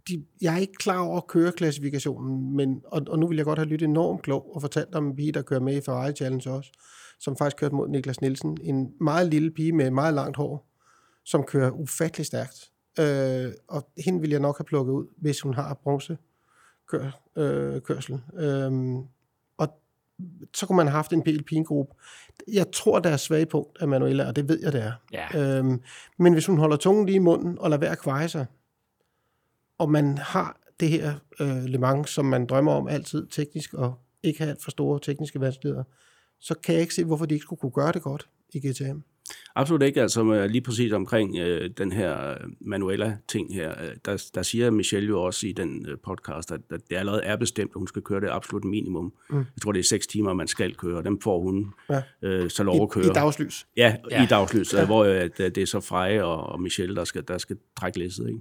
de, jeg er ikke klar over køreklassifikationen, men, og, og nu vil jeg godt have lyttet enormt klog og fortalt om en pige, der kører med i Ferrari Challenge også, som faktisk kørte mod Niklas Nielsen. En meget lille pige med meget langt hår, som kører ufattelig stærkt. Øh, og hende vil jeg nok have plukket ud, hvis hun har bronze øh, kørsel. Øh, så kunne man have haft en PLP-gruppe. Jeg tror, der er svage punkt af Manuela, og det ved jeg, det er. Ja. Øhm, men hvis hun holder tungen lige i munden og lader være at kveje sig, og man har det her øh, Le Mans, som man drømmer om altid teknisk, og ikke har alt for store tekniske vanskeligheder, så kan jeg ikke se, hvorfor de ikke skulle kunne gøre det godt i GTM. Absolut ikke, altså lige præcis omkring øh, den her øh, Manuela-ting her, øh, der, der siger Michelle jo også i den øh, podcast, at, at det allerede er bestemt, at hun skal køre det absolut minimum. Mm. Jeg tror, det er seks timer, man skal køre, og dem får hun Ja. øh, så lov at køre. I, I dagslys. Ja, Ja. i dagslys, ja. hvor øh, at, det er så Freje og, og Michelle, der skal, der skal trække læsset. Ikke?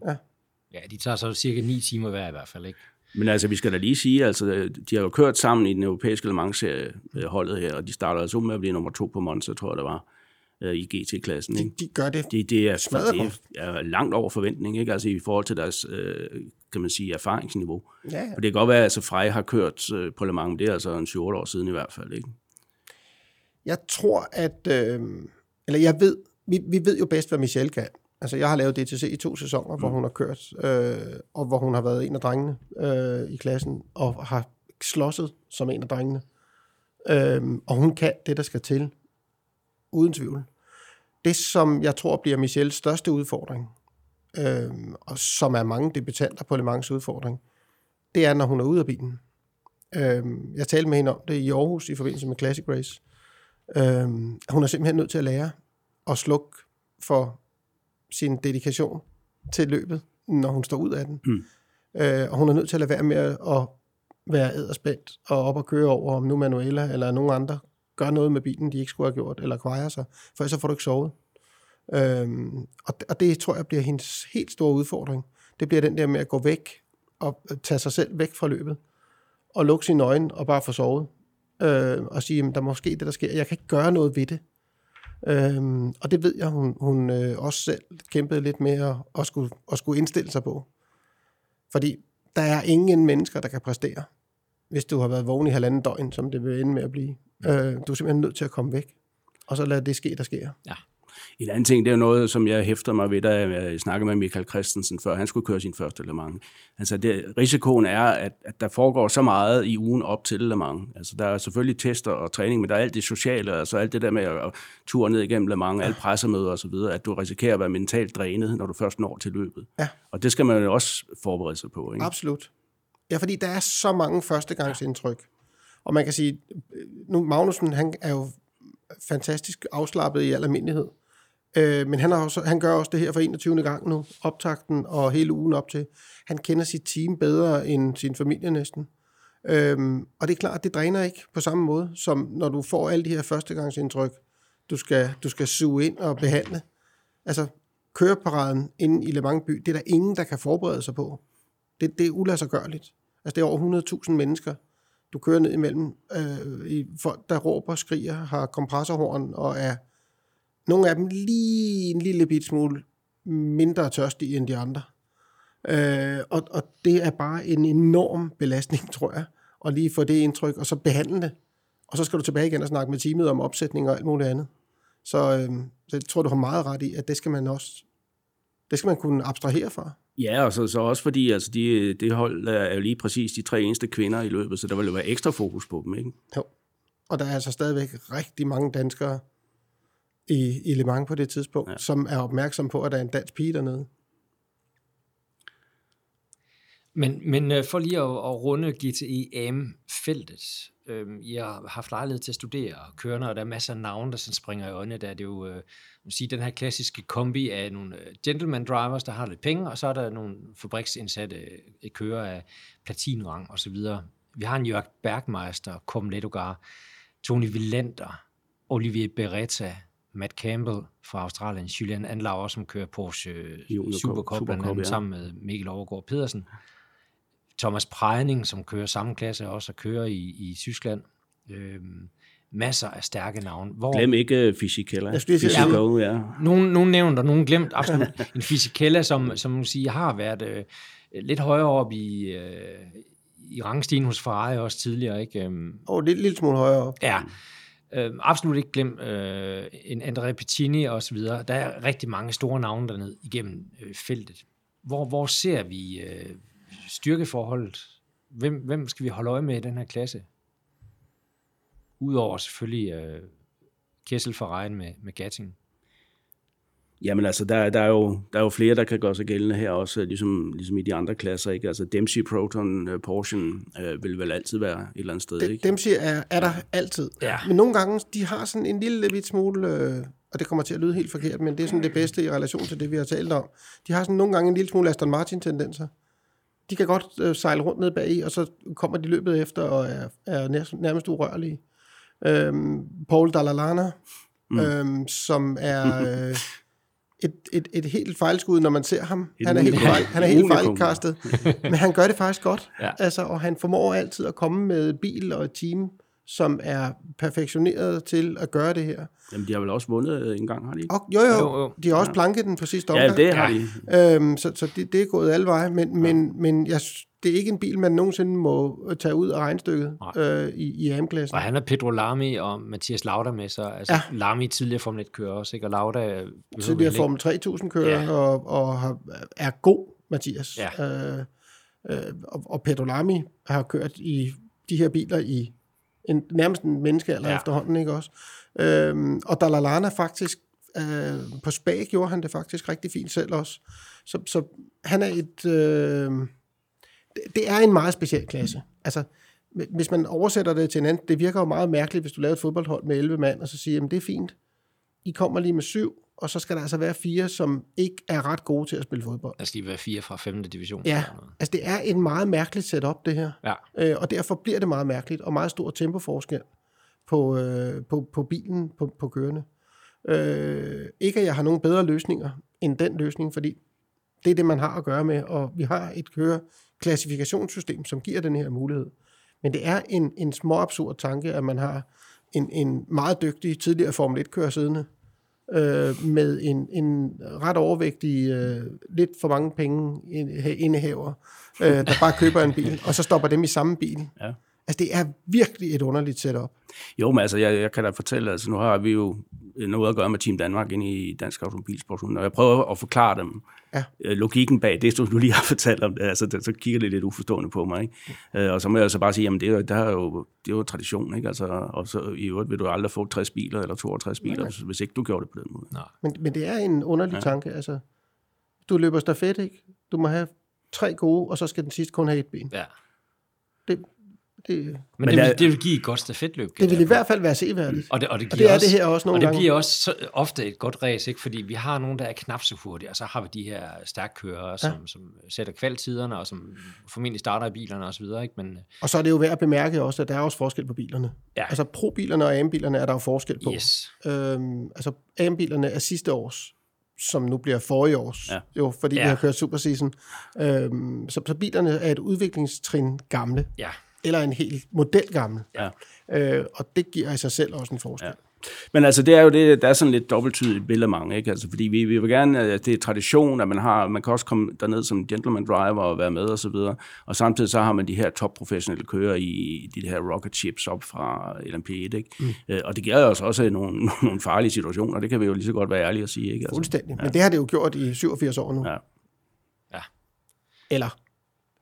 Ja, de tager så cirka 9 timer hver i hvert fald, ikke? Men altså, vi skal da lige sige, altså, de har jo kørt sammen i den europæiske Le Mans-serie, holdet her, og de starter altså med at blive nummer to på Monza, tror jeg det var, øh, i GT-klassen. De, de gør det. Det, det, er, Smadret det er langt over forventning, ikke? Altså i forhold til deres, øh, kan man sige, erfaringsniveau. Ja, ja. For det kan godt være, at altså, Frej har kørt øh, på Le Mans, det er altså en 7 år siden i hvert fald, ikke? Jeg tror, at... Øh, eller jeg ved... Vi, vi ved jo bedst, hvad Michelle kan. Altså, jeg har lavet DTC i to sæsoner, mm. hvor hun har kørt, øh, og hvor hun har været en af drengene øh, i klassen, og har slåsset som en af drengene. Øh, og hun kan det, der skal til, uden tvivl. Det, som jeg tror bliver Michelles største udfordring, øh, og som er mange debutanter på Le Mans udfordring, det er, når hun er ude af bilen. Øh, jeg talte med hende om det i Aarhus i forbindelse med Classic Race. Øh, hun er simpelthen nødt til at lære at slukke for sin dedikation til løbet, når hun står ud af den. Mm. Øh, og hun er nødt til at lade være med at at være æderspændt og op og køre over, om nu Manuela eller nogen andre gør noget med bilen, de ikke skulle have gjort, eller kvejer sig, for ellers så får du ikke sovet. Øhm, og, og det tror jeg bliver hendes helt store udfordring. Det bliver den der med at gå væk og øh, tage sig selv væk fra løbet, og lukke sine øjne og bare få sovet. Øh, og sige, at der er måske det, der sker. Jeg kan ikke gøre noget ved det. Øhm, og det ved jeg, hun, hun øh, også selv kæmpede lidt med at, at, skulle, at skulle indstille sig på. Fordi der er ingen mennesker, der kan præstere, hvis du har været vågen i halvanden døgn, som det vil ende med at blive. Øh, du er simpelthen nødt til at komme væk, og så lad det ske, der sker. Ja. En anden ting, det er noget, som jeg hæfter mig ved, da jeg snakkede med Michael Christensen, før han skulle køre sin første Le Mans. Altså, det, risikoen er, at, at der foregår så meget i ugen op til Le Mans. Altså, der er selvfølgelig tester og træning, men der er alt det sociale, altså alt det der med at ture ned igennem Le Mans, alle pressemøder osv., at du risikerer at være mentalt drænet, når du først når til løbet. Ja. Og det skal man jo også forberede sig på. Ikke? Absolut. Ja, fordi der er så mange førstegangsindtryk. Og man kan sige, øh, nu Magnussen, han er jo fantastisk afslappet i al almindelighed. Øh, men han, har også, han gør også det her for 21. gang nu, optakten og hele ugen op til. Han kender sit team bedre end sin familie næsten. Øhm, og det er klart, det dræner ikke på samme måde, som når du får alle de her førstegangsindtryk, du skal, du skal suge ind og behandle. Altså, køreparaden inde i Le Mans by, det er der ingen, der kan forberede sig på. Det, det er ulassergørligt. Altså, det er over 100.000 mennesker, du kører ned imellem. Øh, i folk, der råber, skriger, har kompressorhorn og er nogle af dem lige en lille bit smule mindre tørstige end de andre. Øh, og, og det er bare en enorm belastning, tror jeg, at lige få det indtryk, og så behandle det. Og så skal du tilbage igen og snakke med teamet om opsætning og alt muligt andet. Så, øh, så jeg tror, du har meget ret i, at det skal man også det skal man kunne abstrahere fra. Ja, og så, så også fordi altså de, det hold er jo lige præcis de tre eneste kvinder i løbet, så der vil jo være ekstra fokus på dem, ikke? Jo. Og der er altså stadigvæk rigtig mange danskere, i, i Le Mans på det tidspunkt, ja. som er opmærksom på, at der er en dansk pige dernede. Men, men øh, for lige at, at runde GTE AM-feltet, øh, jeg har haft lejlighed til at studere kørende, og der er masser af navne, der sådan springer i øjnene. Der er det jo øh, sige, den her klassiske kombi af nogle øh, gentleman drivers, der har lidt penge, og så er der nogle fabriksindsatte øh, kører af platinrang osv. Vi har en Jørg Bergmeister, Kom Ledogar, Tony Villenter, Olivier Beretta, Matt Campbell fra Australien, Julian Anlauer, som kører Porsche Supercup, blandt andet ja. sammen med Mikkel Overgaard Pedersen. Thomas Prejning, som kører samme klasse også og kører i, i Tyskland. Øhm, masser af stærke navne. Hvor, Glem ikke Fisichella. Jeg sige, ja, ja. Nogen, nogen nævnt, og nogen glemt. Absolut. en Fisichella, som, som man siger, har været øh, lidt højere op i, øh, i rangstigen hos Ferrari også tidligere. Ikke? Øhm, oh, lidt, lidt smule højere op. Ja. Øh, absolut ikke glem øh, en André Piccini og så videre. Der er rigtig mange store navne dernede igennem øh, feltet. Hvor, hvor ser vi øh, styrkeforholdet? Hvem, hvem skal vi holde øje med i den her klasse? Udover selvfølgelig øh, Kessel for regn med, med Gatting. Jamen altså, der, der, er jo, der er jo flere, der kan gøre sig gældende her også, ligesom, ligesom i de andre klasser. Ikke? Altså Dempsey, Proton, uh, Porsche uh, vil vel altid være et eller andet sted. ikke? Dempsey er, er der altid. Ja. Men nogle gange, de har sådan en lille bit smule, øh, og det kommer til at lyde helt forkert, men det er sådan det bedste i relation til det, vi har talt om. De har sådan nogle gange en lille smule Aston Martin-tendenser. De kan godt øh, sejle rundt ned bag i, og så kommer de løbet efter og er, er nærmest urørlige. Øhm, Paul Dalalana, mm. øhm, som er... Øh, et, et, et helt fejlskud, når man ser ham. Et han er helt, fejl, han er helt fejlkastet, men han gør det faktisk godt. Ja. Altså, og han formår altid at komme med bil og et team, som er perfektioneret til at gøre det her. Jamen, de har vel også vundet en gang, har de ikke? Og, jo, jo, jo, jo. De har også planket den på sidste omgang. Ja, det har de. Øhm, så så det, det er gået alle veje, men, ja. men, men jeg det er ikke en bil, man nogensinde må tage ud af regnstykket øh, i, i AM-klassen. Og han er Pedro Lamy og Mathias Lauda med sig. Altså, ja. Lamy tidligere Formel 1-kører også, ikke? og Lauda... Tidligere Formel 3000 kører, ja. og, og har, er god, Mathias. Ja. Øh, øh, og, og Pedro Lamy har kørt i de her biler i en, nærmest en menneskealder ja. efterhånden, ikke også? Øh, og Dalalana faktisk, øh, på Spa gjorde han det faktisk rigtig fint selv også. Så, så han er et... Øh, det er en meget speciel klasse. Altså, hvis man oversætter det til en anden, det virker jo meget mærkeligt, hvis du laver et fodboldhold med 11 mand, og så siger, at det er fint. I kommer lige med syv, og så skal der altså være fire, som ikke er ret gode til at spille fodbold. Der skal lige være fire fra 5. division. Ja, altså det er en meget mærkeligt setup, det her. Ja. Øh, og derfor bliver det meget mærkeligt, og meget stor tempoforskel på, øh, på, på bilen, på, på kørende. Øh, ikke at jeg har nogen bedre løsninger end den løsning, fordi det er det, man har at gøre med, og vi har et køre klassifikationssystem, som giver den her mulighed. Men det er en, en små absurd tanke, at man har en, en meget dygtig tidligere Formel 1-kører siddende, øh, med en, en ret overvægtig, øh, lidt for mange penge indehaver, øh, der bare køber en bil, og så stopper dem i samme bil. Ja. Altså, det er virkelig et underligt setup. Jo, men altså, jeg, jeg kan da fortælle, altså nu har vi jo noget at gøre med Team Danmark inde i Dansk Automobilsport, og jeg prøver at forklare dem ja. Øh, logikken bag det, som du lige har fortalt om det, altså, så kigger det lidt uforstående på mig, ikke? Øh, og så må jeg så bare sige, jamen det er, det er jo, det er jo tradition, ikke? Altså, og så i øvrigt vil du aldrig få 60 biler eller 62 biler, Nej. hvis ikke du gjorde det på den måde. Nej. Men, men det er en underlig ja. tanke, altså, du løber stafet, ikke? Du må have tre gode, og så skal den sidste kun have et ben. Ja. Det, det, men, men det, vil, det vil give et godt stafetløb. Det vil i hvert fald være seværdigt. Og det, og det, og det er også, det her også nogle Og det gange. bliver også så, ofte et godt race, ikke? fordi vi har nogen, der er knap så hurtige, og så har vi de her stærkkørere, som, ja. som sætter kvaltiderne, og som formentlig starter i bilerne osv. Ikke? Men, og så er det jo værd at bemærke også, at der er også forskel på bilerne. Ja. Altså pro-bilerne og AM-bilerne er der jo forskel på. Yes. Øhm, altså AM-bilerne er sidste års som nu bliver forrige års, Ja. jo, fordi Ja. vi har kørt Superseason. Øhm, så, så bilerne er et udviklingstrin gamle, ja. Eller en helt model gammel. Ja. Øh, og det giver i sig selv også en forskel. Ja. Men altså, det er jo det, der er sådan lidt dobbelttydigt billede mange, ikke? Altså, fordi vi, vi vil gerne, at det er tradition, at man har, man kan også komme derned som gentleman driver og være med og så videre, og samtidig så har man de her top professionelle kører i de her rocket chips op fra LMP1, ikke? Mm. Øh, og det giver os også nogle, nogle farlige situationer, det kan vi jo lige så godt være ærlige at sige, ikke? Altså, Fuldstændig. Men det har det jo gjort i 87 år nu. Ja. Ja. Eller,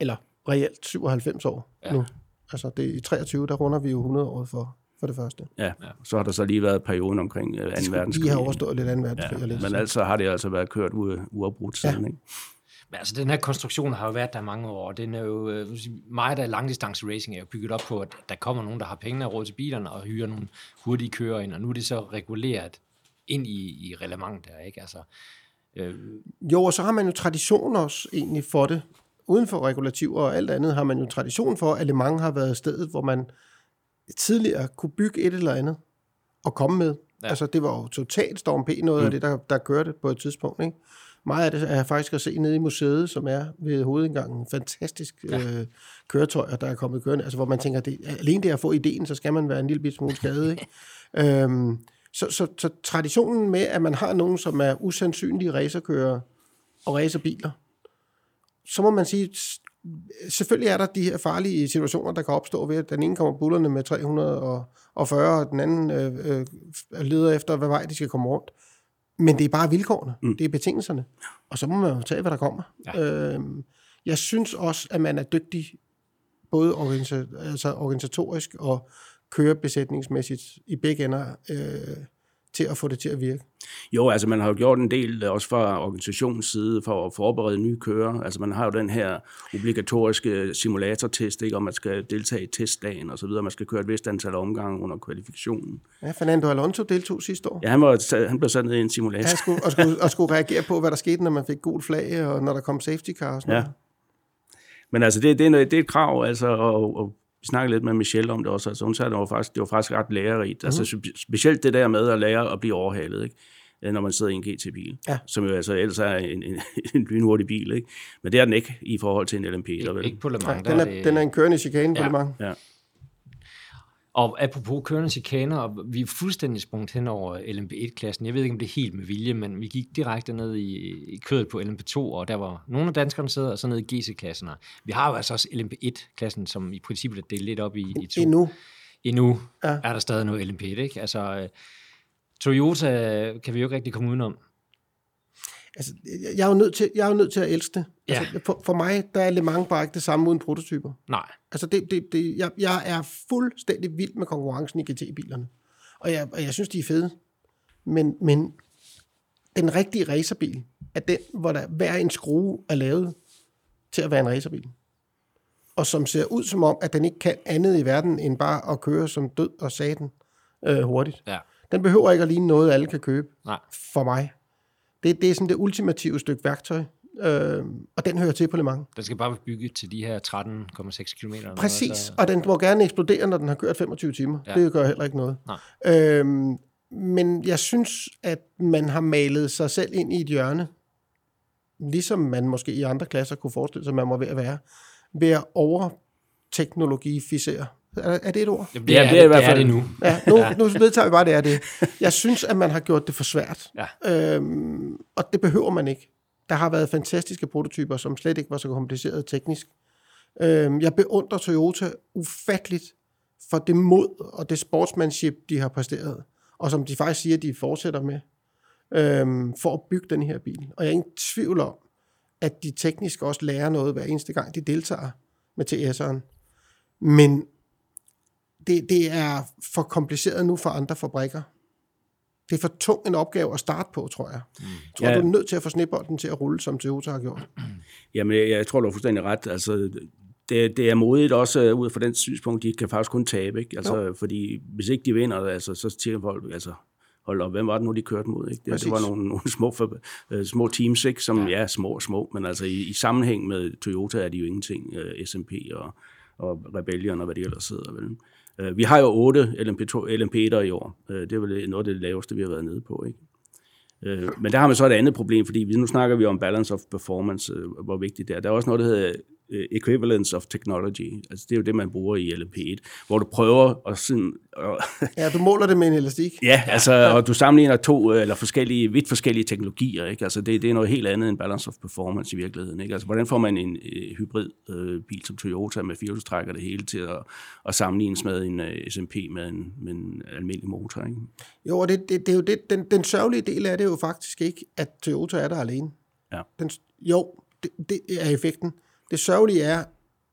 eller reelt 97 år Ja. nu. Altså det, i 23, der runder vi jo 100 år for, for det første. Ja, så har der så lige været perioden omkring øh, 2. Vi verdenskrig. har overstået lidt 2. verdenskrig. Ja, lidt. men altså har det altså været kørt u- uafbrudt siden, ikke? Men altså, den her konstruktion har jo været der mange år, og den er jo, øh, meget af langdistance racing er jo bygget op på, at der kommer nogen, der har pengene og råd til bilerne, og hyrer nogle hurtige kører ind, og nu er det så reguleret ind i, i reglement der, ikke? Altså, øh, Jo, og så har man jo tradition også egentlig for det. Uden for regulativer og alt andet har man jo tradition for, at Le Mans har været stedet, hvor man tidligere kunne bygge et eller andet og komme med. Ja. Altså det var jo totalt Storm P, noget mm. af det, der, der kørte på et tidspunkt. Ikke? Meget af det er faktisk at se nede i museet, som er ved hovedindgangen. Fantastisk ja. øh, køretøjer, der er kommet kørende. Altså hvor man tænker, det, alene det at få ideen, så skal man være en lille bit smule skadet. Ikke? øhm, så, så, så traditionen med, at man har nogen, som er usandsynlige racerkørere og racerbiler, så må man sige, selvfølgelig er der de her farlige situationer, der kan opstå ved, at den ene kommer bullerne med 340, og den anden øh, øh, leder efter, hvad vej de skal komme rundt. Men det er bare vilkårene, mm. det er betingelserne. Og så må man jo tage, hvad der kommer. Ja. Øhm, jeg synes også, at man er dygtig, både organisa- altså organisatorisk og kørebesætningsmæssigt i begge ender, øh, til at få det til at virke. Jo, altså man har jo gjort en del øh, også fra organisationens side for at forberede nye kører. Altså man har jo den her obligatoriske simulatortest, ikke, om man skal deltage i testdagen og så videre. Man skal køre et vist antal omgange under kvalifikationen. Ja, Fernando Alonso deltog sidste år. Ja, han, var, han blev sat ned i en simulator. Ja, skulle, og, skulle, og skulle reagere på, hvad der skete, når man fik gul flag, og når der kom safety car og sådan Ja. noget. Men altså, det, det, er, noget, det er et krav, altså, og, og snakkede lidt med Michelle om det også, altså hun sagde, at det var faktisk, det var faktisk ret lærerigt. Mm. Altså spe- specielt det der med at lære at blive overhalet, ikke? Øh, når man sidder i en GT-bil, Ja. som jo altså ellers er en, en, en lynhurtig bil, ikke? Men det er den ikke i forhold til en LMP, eller vel? ikke på Le Mans. der den, er, det- den er en kørende chikane på Ja. Le Mans. Ja. Og apropos kørende chikaner, og vi er fuldstændig sprunget hen over LMP1-klassen. Jeg ved ikke, om det er helt med vilje, men vi gik direkte ned i, i kødet på LMP2, og der var nogle af danskerne sidder, og så ned i GC-klassen. Vi har jo altså også LMP1-klassen, som i princippet er delt lidt op i, i to. Endnu. Endnu Ja. er der stadig noget LMP1, ikke? Altså, øh, Toyota kan vi jo ikke rigtig komme udenom. Altså, jeg- er jo nødt til, jeg er jo nødt til at elske det. Ja. Altså, for, for mig, der er Le Mans bare ikke det samme uden prototyper. Nej, Altså, det, det, det, jeg, jeg er fuldstændig vild med konkurrencen i GT-bilerne. Og jeg, og jeg synes, de er fede. Men, men den rigtige racerbil er den, hvor der hver en skrue er lavet til at være en racerbil. Og som ser ud som om, at den ikke kan andet i verden, end bare at køre som død og satan øh, hurtigt. ja, Den behøver ikke at ligne noget, alle kan købe. nej. For mig. Det, det er sådan det ultimative stykke værktøj. Øh, og den hører til på Le Mans. Den skal bare være bygget til de her 13,6 km. Præcis, og den må gerne eksplodere, når den har kørt 25 timer. Ja. Det gør heller ikke noget. Nej. Øhm, men jeg synes, at man har malet sig selv ind i et hjørne, ligesom man måske i andre klasser kunne forestille sig, man må ved at være, ved at overteknologificere Er, er det et ord? Det Ja, er, det er i hvert det, er fald- det nu. Ja, nu, ja. nu vedtager vi bare, det er det. Jeg synes, at man har gjort det for svært. Ja. Øhm, og det behøver man ikke. Der har været fantastiske prototyper, som slet ikke var så kompliceret teknisk. Øhm, jeg beundrer Toyota ufatteligt for det mod og det sportsmanship, de har præsteret. Og som de faktisk siger, de fortsætter med, øhm, for at bygge den her bil. Og jeg er ingen tvivl om, at de teknisk også lærer noget hver eneste gang, de deltager med TS'eren. Men det, det er for kompliceret nu for andre fabrikker. Det er for tung en opgave at starte på, tror jeg. Jeg tror, Ja. du er nødt til at få snebolden til at rulle, som Toyota har gjort. Jamen, jeg, jeg tror, du har fuldstændig ret. Altså, det, det er modigt også øh, ud fra den synspunkt, de kan faktisk kun tabe, ikke? Altså, Jo. fordi hvis ikke de vinder, altså, så tænker folk, altså, hold op, hvem var det nu, de kørte mod? Ikke? Det, det var nogle, nogle små, for, uh, små teams, ikke? som ja. ja, små små, men altså i, i sammenhæng med Toyota er de jo ingenting, uh, SMP og, og Rebellion og hvad de ellers sidder. Vel? Øh, vi har jo otte LMP2, LMP1'er i år. Øh, det er vel noget af det laveste, vi har været nede på. Ikke? Øh, men der har man så et andet problem, fordi nu snakker vi om balance of performance, hvor vigtigt det er. Der er også noget, der hedder equivalence of technology. Altså det er jo det, man bruger i LMP1, hvor du prøver at sådan... Og, Ja, du måler det med en elastik. ja, altså, og du sammenligner to øh, eller forskellige, vidt forskellige teknologier. Ikke? Altså det, det er noget helt andet end balance of performance i virkeligheden. Ikke? Altså hvordan får man en øh, hybrid øh, bil som Toyota med firehjulstrækker det hele til at, at sammenlignes med en øh, SMP med en, med en almindelig motor. Ikke? Jo, og det, det, det er jo det, den, den sørgelige del af det er jo faktisk ikke, at Toyota er der alene. Ja. Den, jo, det, det er effekten. Det sørgelige er,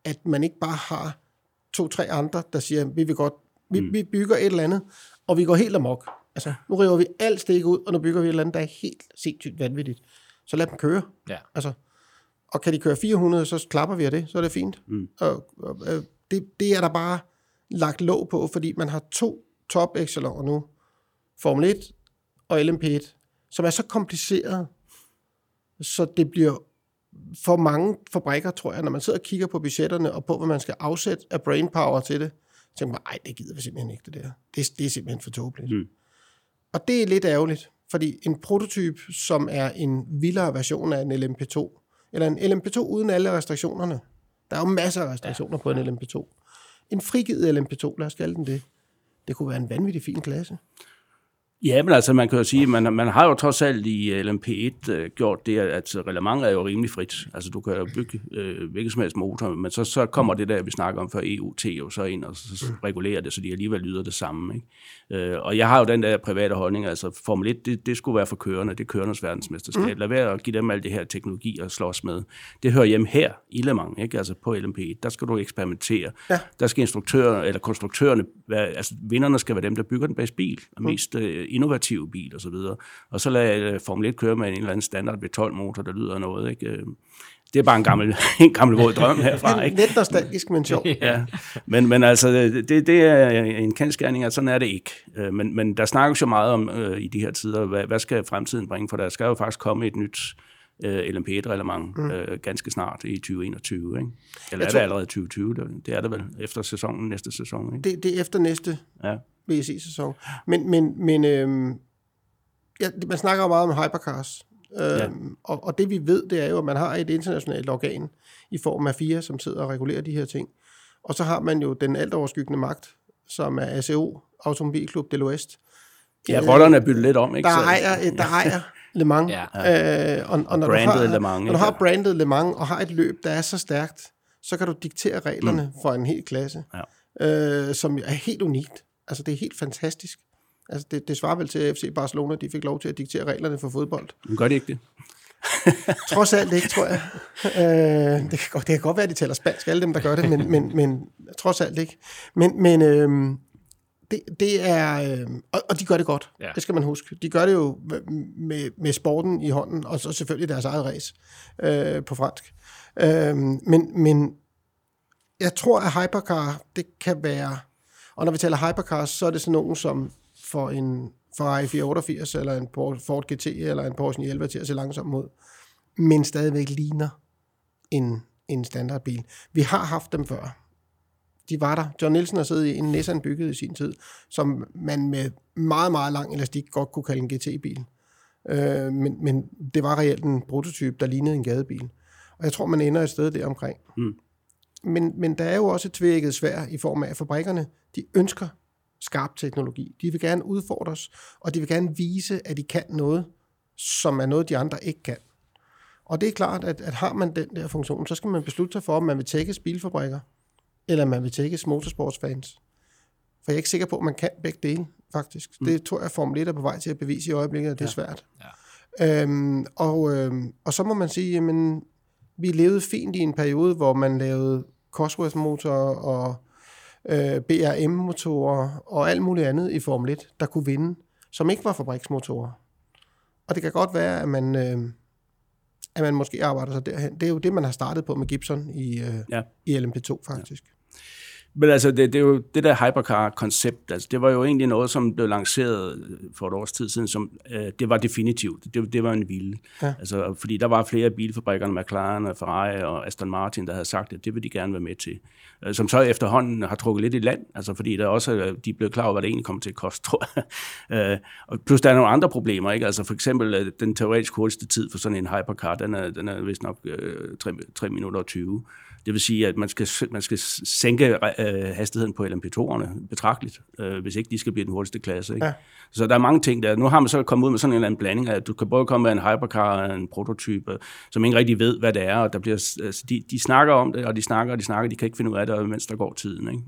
at man ikke bare har to-tre andre, der siger, vi vil godt, vi, mm. vi bygger et eller andet, og vi går helt amok. Altså, nu river vi alt stik ud, og nu bygger vi et eller andet, der er helt sindssygt vanvittigt. Så lad dem køre. Ja. Altså, og kan de køre 400, så klapper vi af det, så er det fint. Mm. Og, og, øh, det, det er der bare lagt låg på, fordi man har to top exceloner nu, Formel 1 og LMP1, som er så kompliceret, så det bliver for mange fabrikker, tror jeg, når man sidder og kigger på budgetterne og på, hvad man skal afsætte af brainpower til det, så tænker man, nej, det gider vi simpelthen ikke, det der. Det, det er simpelthen for tåbeligt. Mm. Og det er lidt ærgerligt, fordi en prototyp, som er en vildere version af en LMP2, eller en LMP2 uden alle restriktionerne, der er jo masser af restriktioner ja. på en LMP2. En frigivet LMP2, lad os kalde den det, det kunne være en vanvittig fin klasse. Ja, men altså man kan jo sige, man, man har jo trods alt i LMP1 øh, gjort det, at reglementet er jo rimelig frit. Altså du kan jo bygge øh, hvilken som helst motor, men så, så kommer det der, vi snakker om før EUT jo så ind og så regulerer det, så de alligevel lyder det samme. Ikke? Øh, og jeg har jo den der private holdning, altså Formel 1, det, det skulle være for kørende, det er kørendes verdensmesterskab. Mm. Lad være at give dem alt det her teknologi at slås med. Det hører hjemme her i Le Mans, ikke? altså på LMP1. Der skal du eksperimentere. Ja. Der skal instruktører, eller konstruktørerne, være, altså vinderne skal være dem, der bygger den bedste bil, og mest øh, innovative bil og så videre. Og så lad øh, Formel 1 køre med en eller anden standard V12-motor, der lyder noget. Ikke? Øh, Det er bare en gammel, en gammel våd drøm herfra, ikke? Lidt nostalgisk, men sjov. Ja, men, men altså, det, det er en kendskærning, at sådan er det ikke. Øh, Men, men der snakkes jo meget om øh, i de her tider, hvad, hvad skal fremtiden bringe, for der skal jo faktisk komme et nyt øh, LMP1-reglement mm. øh, ganske snart i 2021, ikke? Eller Jeg er tror- det allerede 2020? Det, det er det vel efter sæsonen, næste sæson, ikke? Det, det er efter næste Ja. VSC-sæson. Men, men, men øhm, ja, man snakker jo meget om hypercars. Øhm, Ja. og, og det vi ved, det er jo, at man har et internationalt organ i form af FIA, som sidder og regulerer de her ting. Og så har man jo den altoverskyggende magt, som er ACO, Automobilklub del Oest. Ja, rollerne er byttet lidt om, ikke? Der ejer, der ejer Le Mans. Ja. Øh, og, og når, du Brandet har, Le Mans, når du har brandet Le Mans og har et løb, der er så stærkt, så kan du diktere reglerne mm. for en hel klasse, ja. øh, som er helt unikt. Altså, det er helt fantastisk. Altså, det, det svarer vel til, at FC Barcelona de fik lov til at diktere reglerne for fodbold. Men gør de ikke det? Trods alt ikke, tror jeg. Øh, det, kan godt, det kan godt være, at de taler spansk, alle dem, der gør det, men, men, men trods alt ikke. Men, men øh, det, det er... Øh, og, og de gør det godt, ja. Ja. det skal man huske. De gør det jo med, med sporten i hånden, og så selvfølgelig deres eget race øh, på fransk. Øh, men, men jeg tror, at hypercar, det kan være... Og når vi taler hypercars, så er det sådan nogen, som får en Ferrari 488, eller en Ford GT, eller en Porsche 911 til at se langsomt mod, men stadigvæk ligner en, en standardbil. Vi har haft dem før. De var der. John Nielsen har siddet i en Nissan bygget i sin tid, som man med meget, meget lang elastik godt kunne kalde en GT-bil. Øh, men, men det var reelt en prototype, der lignede en gadebil. Og jeg tror, man ender et sted der omkring. Mm. Men, men der er jo også et tvækket svær i form af, at fabrikkerne, de ønsker skarp teknologi. De vil gerne udfordres, og de vil gerne vise, at de kan noget, som er noget, de andre ikke kan. Og det er klart, at, at har man den der funktion, så skal man beslutte sig for, om man vil tækkes bilfabrikker, eller man vil tækkes motorsportsfans. For jeg er ikke sikker på, at man kan begge dele, faktisk. Mm. Det tror jeg, Formel 1 er på vej til at bevise i øjeblikket, at det ja. er svært. Ja. Øhm, og, øhm, og så må man sige, jamen, vi levede fint i en periode, hvor man lavede Cosworth-motorer og øh, BRM-motorer og alt muligt andet i Formel 1, der kunne vinde, som ikke var fabriksmotorer. Og det kan godt være, at man, øh, at man måske arbejder sig derhen. Det er jo det, man har startet på med Gibson i, øh, ja. i LMP2 faktisk. Ja. Men altså, det, det er jo det der hypercar-koncept, altså, det var jo egentlig noget, som blev lanceret for et års tid siden, som øh, det var definitivt. Det, det var en vilde. Ja. Altså, fordi der var flere bilfabrikker, McLaren, Ferrari og Aston Martin, der havde sagt, at det vil de gerne være med til. Øh, som så efterhånden har trukket lidt i land, altså fordi der også, øh, de blev klar over, hvad det egentlig kommer til at koste, tror jeg. Øh, og plus der er nogle andre problemer, ikke? Altså for eksempel den teoretisk hurtigste tid for sådan en hypercar, den er, den er vist nok øh, 3, 3 minutter og 20. Det vil sige, at man skal, man skal sænke øh, hastigheden på LMP2'erne betragteligt, øh, hvis ikke de skal blive den hurtigste klasse. Ikke? Ja. Så der er mange ting der. Nu har man så kommet ud med sådan en eller anden blanding, at du kan både komme med en hypercar og en prototype, som ikke rigtig ved, hvad det er, og der bliver, altså, de, de snakker om det, og de snakker, og de snakker, de kan ikke finde ud af det, mens der går tiden. Ikke?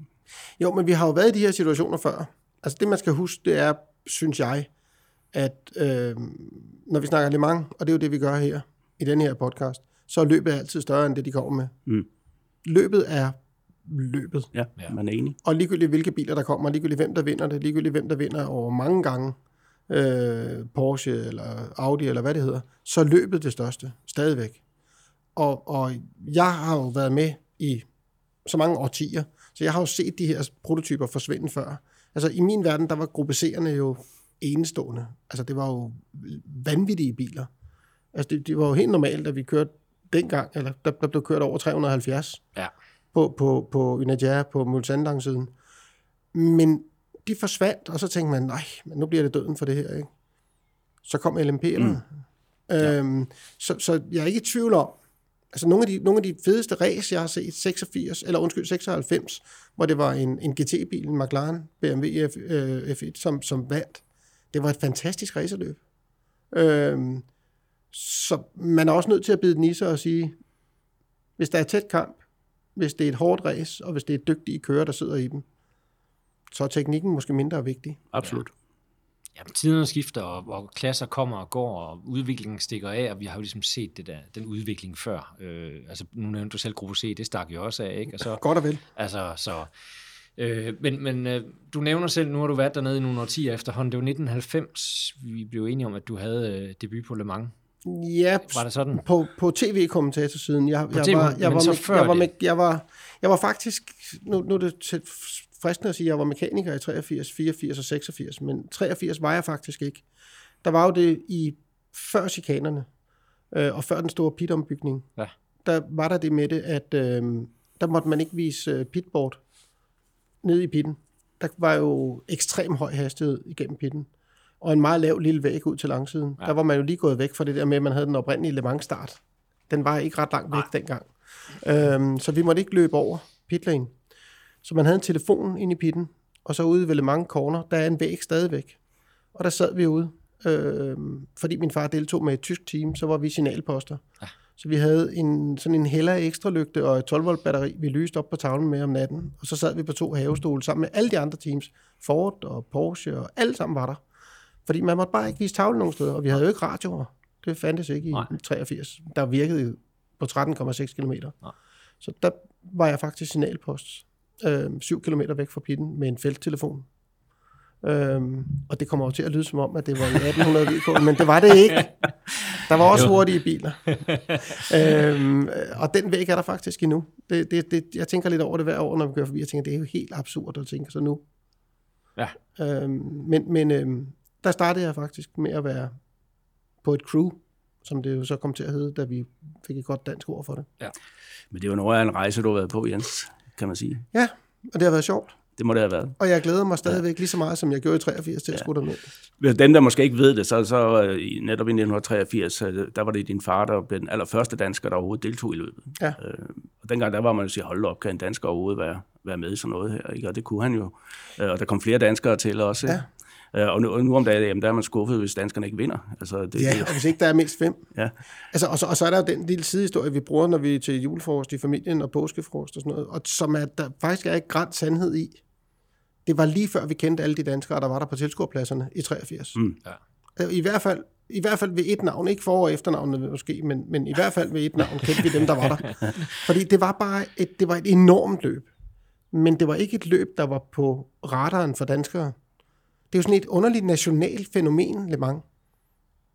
Jo, men vi har jo været i de her situationer før. Altså det, man skal huske, det er, synes jeg, at øh, når vi snakker Le Mans, og det er jo det, vi gør her i den her podcast, så er løbet altid større end det, de kommer med. Mm løbet er løbet. Ja, man er enig. Og ligegyldigt hvilke biler der kommer, ligegyldigt hvem der vinder det, ligegyldigt hvem der vinder over mange gange, øh, Porsche eller Audi eller hvad det hedder, så er løbet det største, stadigvæk. Og, og jeg har jo været med i så mange årtier, så jeg har jo set de her prototyper forsvinde før. Altså i min verden, der var gruppe C'erne jo enestående. Altså det var jo vanvittige biler. Altså det, det var jo helt normalt, at vi kørte dengang, eller der, der blev kørt over 370 ja. på, på, på Unadja på Mulsanlang-siden. Men de forsvandt, og så tænkte man, nej, men nu bliver det døden for det her. Ikke? Så kom LMP'erne. Mm. Øhm, ja. så, så jeg er ikke i tvivl om, altså nogle af de, nogle af de fedeste race, jeg har set, 86, eller undskyld, 96, hvor det var en, en GT-bil, en McLaren BMW F, øh, F1, som, som vandt. Det var et fantastisk racerløb. Øhm, så man er også nødt til at bide den i sig og sige, hvis der er tæt kamp, hvis det er et hårdt race, og hvis det er dygtige kører, der sidder i dem, så er teknikken måske mindre vigtig. Absolut. Ja. ja tiderne skifter, og, og klasser kommer og går, og udviklingen stikker af, og vi har jo ligesom set det der, den udvikling før. Øh, altså, nu nævnte du selv gruppe C, det stak jo også af, ikke? Og så, Godt og vel. Altså, så... Øh, men men øh, du nævner selv, nu har du været dernede i nogle årtier efterhånden. Det var 1990, vi blev enige om, at du havde øh, debut på Le Mans. Ja, var det sådan? På, på tv-kommentatorsiden. Jeg, jeg, TV, var, jeg, var, med, jeg, var med, jeg, var, jeg var faktisk, nu, nu er det fristende at sige, at jeg var mekaniker i 83, 84 og 86, men 83 var jeg faktisk ikke. Der var jo det i før chikanerne, øh, og før den store pitombygning, ja. der var der det med det, at øh, der måtte man ikke vise øh, pitboard ned i pitten. Der var jo ekstrem høj hastighed igennem pitten og en meget lav lille væg ud til langsiden. Ja. Der var man jo lige gået væk fra det der med, at man havde den oprindelige Le Mans start. Den var ikke ret langt væk Nej. dengang. Øhm, så vi måtte ikke løbe over pitlane. Så man havde en telefon ind i pitten, og så ude ved Le Mans Corner, der er en væg stadigvæk. Og der sad vi ude. Øhm, fordi min far deltog med et tysk team, så var vi signalposter. Ja. Så vi havde en, sådan en heller ekstra lygte og et 12 volt batteri, vi lyste op på tavlen med om natten. Og så sad vi på to havestole sammen med alle de andre teams. Ford og Porsche og alle sammen var der. Fordi man måtte bare ikke vise tavlen nogen steder, og vi havde jo ikke radioer. Det fandtes ikke i Nej. 83. Der virkede på 13,6 km. Så der var jeg faktisk signalpost. Øh, 7 km væk fra pitten med en felttelefon. Øhm, og det kommer jo til at lyde som om, at det var i 1800 VK, men det var det ikke. Der var også hurtige biler. øhm, og den væg er der faktisk endnu. Det, det, det, jeg tænker lidt over det hver år, når vi kører forbi. Jeg tænker, det er jo helt absurd at tænke så nu. Ja. Øhm, men men øhm, der startede jeg faktisk med at være på et crew, som det jo så kom til at hedde, da vi fik et godt dansk ord for det. Ja. Men det var noget af en rejse, du har været på, Jens, kan man sige. Ja, og det har været sjovt. Det må det have været. Og jeg glæder mig stadigvæk ja. lige så meget, som jeg gjorde i 83 til at ja. skulle derned. Hvis dem, der måske ikke ved det, så, så øh, netop i 1983, der var det din far, der blev den allerførste dansker, der overhovedet deltog i løbet. Ja. Øh, Og dengang der var man jo sige, hold op, kan en dansker overhovedet være, være med i sådan noget her? Ikke? Og det kunne han jo. Øh, og der kom flere danskere til også. Ja. Øh, og nu, og nu om dagen, jamen, der er man skuffet, hvis danskerne ikke vinder. Altså, det, ja, og hvis ikke der er mindst fem. Ja. Altså, og, så, og så er der jo den lille sidehistorie, vi bruger, når vi er til julefrokost i familien og påskefrokost og sådan noget, og som er, der faktisk er ikke grænt sandhed i. Det var lige før, vi kendte alle de danskere, der var der på tilskuerpladserne i 83. Mm. Ja. Øh, I hvert fald i hvert fald ved et navn, ikke for- og efternavnet måske, men, men i hvert fald ved et navn kendte vi dem, der var der. Fordi det var bare et, det var et enormt løb. Men det var ikke et løb, der var på radaren for danskere. Det er jo sådan et underligt nationalt fænomen, Le Mans.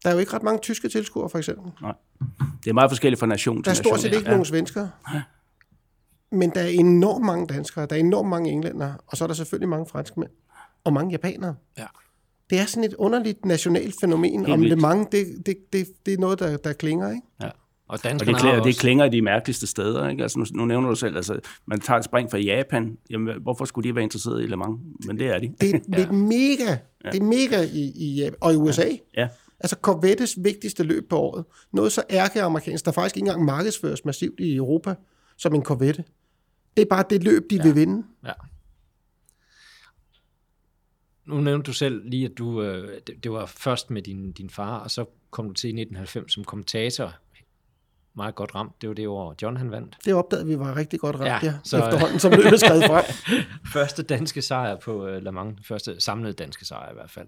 Der er jo ikke ret mange tyske tilskuere, for eksempel. Nej. Det er meget forskelligt fra nation til Der er stort set ikke ja. nogen svenskere. Men der er enormt mange danskere, der er enormt mange englænder, og så er der selvfølgelig mange franskmænd, og mange japanere. Ja. Det er sådan et underligt nationalt fænomen, Helt om vildt. Le Mans, det, det, det, det er noget, der, der klinger, ikke? Ja. Og Og det, klinger, det klinger i de mærkeligste steder. Ikke? Altså, nu, nu nævner du selv, altså, man tager et spring fra Japan. Jamen, hvorfor skulle de være interesseret i Le Mans? Men det er de. Det, det er mega, det er mega i, i Japan, og i USA. Ja. Altså Corvettes vigtigste løb på året. Noget så ærkeamerikansk, der faktisk ikke engang markedsføres massivt i Europa, som en Corvette. Det er bare det løb, de ja. vil vinde. Ja. Nu nævnte du selv lige, at du, øh, det, det var først med din, din far, og så kom du til i 1990 som kommentator. Meget godt ramt. Det var det år, John han vandt. Det opdagede vi var rigtig godt ramt, ja, Ja, så- efterhånden, som løbet skred frem. Første danske sejr på øh, Le Mans. Første samlede danske sejr i hvert fald.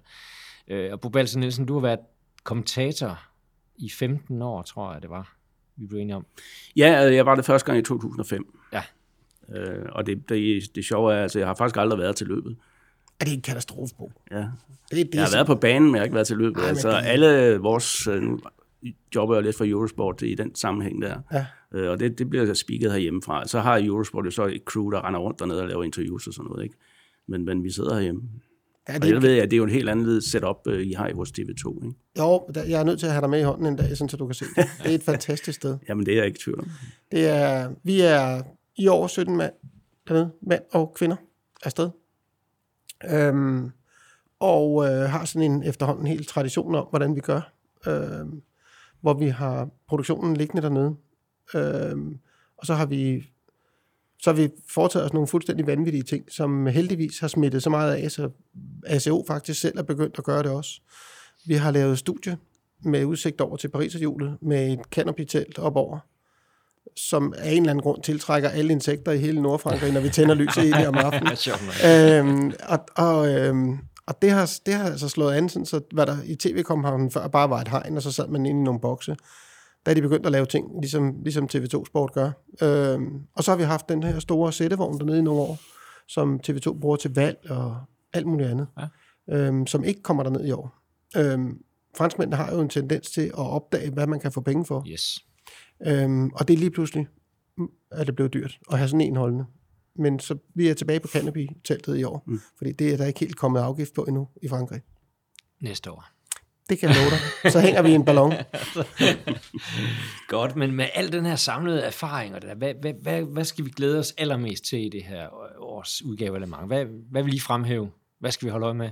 Øh, og Bo Nielsen, du har været kommentator i 15 år, tror jeg det var. Vi blev enige om. Ja, øh, jeg var det første gang i 2005. Ja. Øh, og det, det, det sjove er, altså, jeg har faktisk aldrig været til løbet. Er det en katastrofe, Bo? Ja. Det, det Jeg har været på banen, men jeg har ikke været til løbet. Ej, men altså, det- alle vores... Nu jobber jeg lidt for Eurosport i den sammenhæng der. Ja. Øh, og det, det bliver spiket herhjemmefra. Så har Eurosport jo så et crew, der render rundt dernede og laver interviews og sådan noget. Ikke? Men, men vi sidder herhjemme. Ja, Og det, jeg ved, at det er jo en helt anden setup, øh, I har i vores TV2. Ikke? jo, der- jeg er nødt til at have dig med i hånden en dag, sådan, så du kan se det. Det er et fantastisk sted. Jamen, det er jeg ikke i tvivl om. Det er, vi er i år 17 mand dernede, mænd og kvinder afsted. Øhm, og øh, har sådan en efterhånden helt tradition om, hvordan vi gør. Øhm, hvor vi har produktionen liggende dernede. Øhm, og så har vi så har vi foretaget os nogle fuldstændig vanvittige ting, som heldigvis har smittet så meget af, så ACO faktisk selv er begyndt at gøre det også. Vi har lavet studie med udsigt over til Pariserhjulet med et canopy-telt op over, som af en eller anden grund tiltrækker alle insekter i hele Nordfrankrig, når vi tænder lyset i det om aftenen. Øhm, og, og, øhm, og det har, det har altså slået an, sådan, så hvad der i tv-kompagnen før bare var et hegn, og så sad man inde i nogle bokse. Der er de begyndt at lave ting, ligesom, ligesom TV2 Sport gør. Øhm, og så har vi haft den her store sættevogn dernede i nogle år, som TV2 bruger til valg og alt muligt andet, Ja. øhm, som ikke kommer derned i år. Øhm, franskmændene har jo en tendens til at opdage, hvad man kan få penge for. Yes. Øhm, og det er lige pludselig, mm, at det blev dyrt at have sådan en holdende. Men så vi er tilbage på Canopy-teltet i år, mm. fordi det er der ikke helt kommet afgift på endnu i Frankrig. Næste år. Det kan jeg love dig. Så hænger vi i en ballon. Godt, men med al den her samlede erfaring, og det der, hvad, hvad, hvad, hvad skal vi glæde os allermest til i det her års udgave af Le Mans? Hvad, hvad vil I fremhæve? Hvad skal vi holde øje med?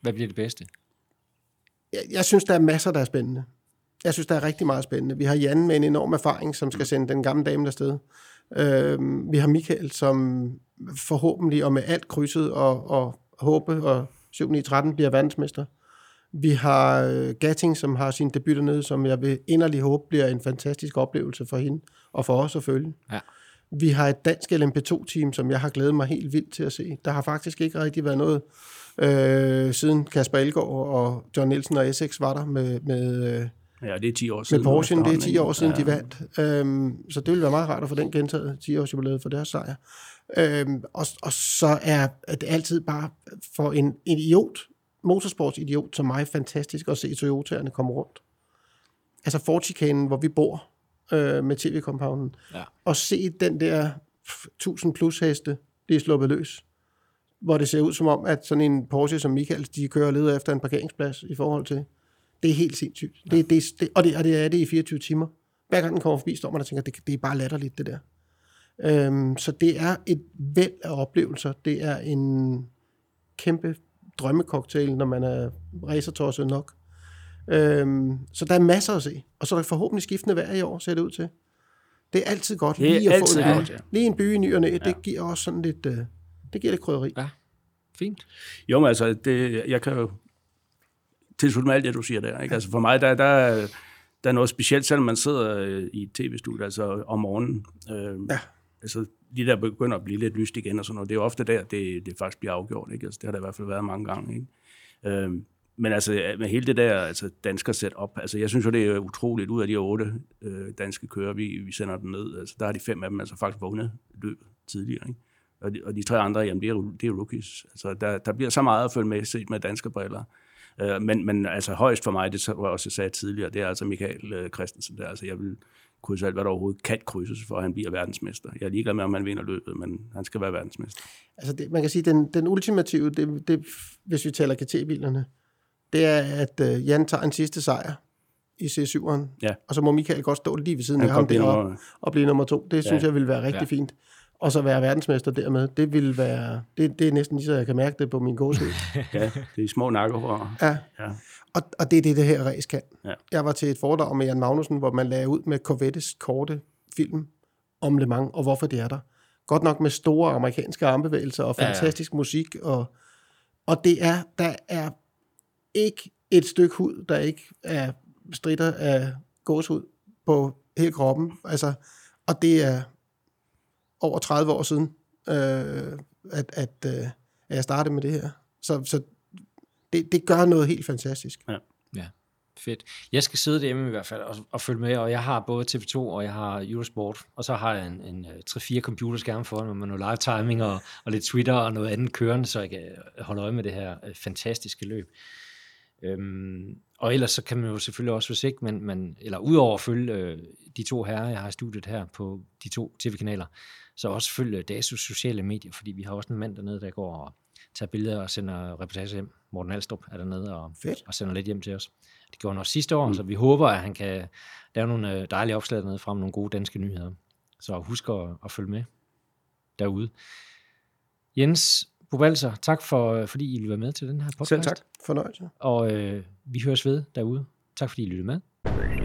Hvad bliver det bedste? Jeg, jeg synes, der er masser, der er spændende. Jeg synes, der er rigtig meget spændende. Vi har Jan med en enorm erfaring, som skal sende den gamle dame afsted. Øhm, vi har Michael, som forhåbentlig og med alt krydset og, og håbe og 7-9-13 bliver verdensmester. Vi har øh, Gatting, som har sin debut dernede, som jeg vil inderlig håbe bliver en fantastisk oplevelse for hende og for os selvfølgelig. Ja. Vi har et dansk LMP2-team, som jeg har glædet mig helt vildt til at se. Der har faktisk ikke rigtig været noget, øh, siden Kasper Elgaard og John Nielsen og Essex var der med, med, øh, Ja, det er 10 år siden. med Porsche. Det er 10 efterhånden, år siden, ikke? de vandt. Øhm, så det ville være meget rart at få den gentaget 10 års jubilæet for deres sejr. Øhm, og, og så er det altid bare for en idiot, motorsportsidiot som mig, fantastisk at se Toyota'erne komme rundt. Altså Fortikanen, hvor vi bor øh, med tv-kompagnen. Ja. Og se den der 1000 plus heste, det er sluppet løs. Hvor det ser ud som om, at sådan en Porsche som Michael, de kører og leder efter en parkeringsplads i forhold til. Det er helt sindssygt. Ja. Det, det, det, og, det, og det er det i 24 timer. Hver gang den kommer forbi, står man og tænker, det, det er bare latterligt, det der. Øhm, så det er et væld af oplevelser. Det er en kæmpe drømmecocktail, når man er racertosset nok. Øhm, så der er masser at se. Og så er der forhåbentlig skiftende vejr i år, ser det ud til. Det er altid godt Det er lige at altid få det. godt, ja. Lige en by i ny og næ, det giver også sådan lidt, øh, det giver lidt krydderi. Ja, fint. Jo, men altså, det, jeg kan jo tilslutte mig alt det, du siger der. Ikke? Altså for mig, der, der, der er noget specielt, selvom man sidder øh, i et tv-studie, altså om morgenen. Øh, Ja. Altså, de der begynder at blive lidt lyst igen og sådan noget. Det er jo ofte der, det, det faktisk bliver afgjort. Ikke? Altså, det har der i hvert fald været mange gange. Ikke? Øh, men altså, med hele det der altså, dansker set op, altså, jeg synes jo, det er utroligt, ud af de otte øh, danske kører, vi, vi sender dem ned, altså, der har de fem af dem altså faktisk vundet løbet tidligere. Ikke? Og, de, og de tre andre, jamen, det er, det er rookies. Altså, der, der bliver så meget at følge med, set med danske briller. Øh, men, men altså højst for mig, det var også jeg sagde tidligere, det er altså Michael øh, Christensen der. Altså, jeg vil krydse alt, hvad der overhovedet kan krydses, for at han bliver verdensmester. Jeg er ligeglad med, om han vinder løbet, men han skal være verdensmester. Altså det, man kan sige, den, den ultimative, det, det, hvis vi taler GT-bilerne, det er, at uh, Jan tager en sidste sejr i C7'eren, Ja. og så må Michael godt stå lige ved siden Han af ham deroppe og blive nummer to. Det synes Ja. jeg ville være rigtig Ja. fint. Og så være verdensmester dermed, det vil være, det, det er næsten lige så jeg kan mærke det på min gåsehud. Ja, det er små nakker. ja. Ja. Og, og det er det, det her race kan. Ja. Jeg var til et foredrag med Jan Magnussen, hvor man lagde ud med Corvettes korte film om Le Mans, og hvorfor det er der. Godt nok med store amerikanske armbevægelser og Ja, ja. fantastisk musik. Og, og det er, der er ikke et stykke hud, der ikke er stritter af gåshud på hele kroppen. Altså, og det er over 30 år siden, øh, at, at, øh, at jeg startede med det her. Så, så det, det gør noget helt fantastisk. Ja, fedt. Jeg skal sidde derhjemme i hvert fald og, og følge med, og jeg har både TV2 og jeg har Eurosport, og så har jeg en, en øh, 3-4 computerskærme foran mig med noget live timing og, og lidt Twitter og noget andet kørende, så jeg kan holde øje med det her øh, fantastiske løb. Øhm, og ellers så kan man jo selvfølgelig også, hvis ikke man, man eller udover at følge øh, de to herrer, jeg har studiet her på de to tv-kanaler, så også følge DASUS sociale medier, fordi vi har også en mand dernede, der går og tager billeder og sender reportage hjem. Morten Alstrup er dernede og, Fedt. og sender lidt hjem til os. Det gjorde han også sidste år, mm. så vi håber, at han kan lave nogle øh, dejlige opslag dernede frem, nogle gode danske nyheder. Så husk at, at følge med derude. Jens Bobalser, tak for, fordi I ville være med til den her podcast. Selv tak. Fornøjelse. Og øh, vi høres ved derude. Tak fordi I lyttede med.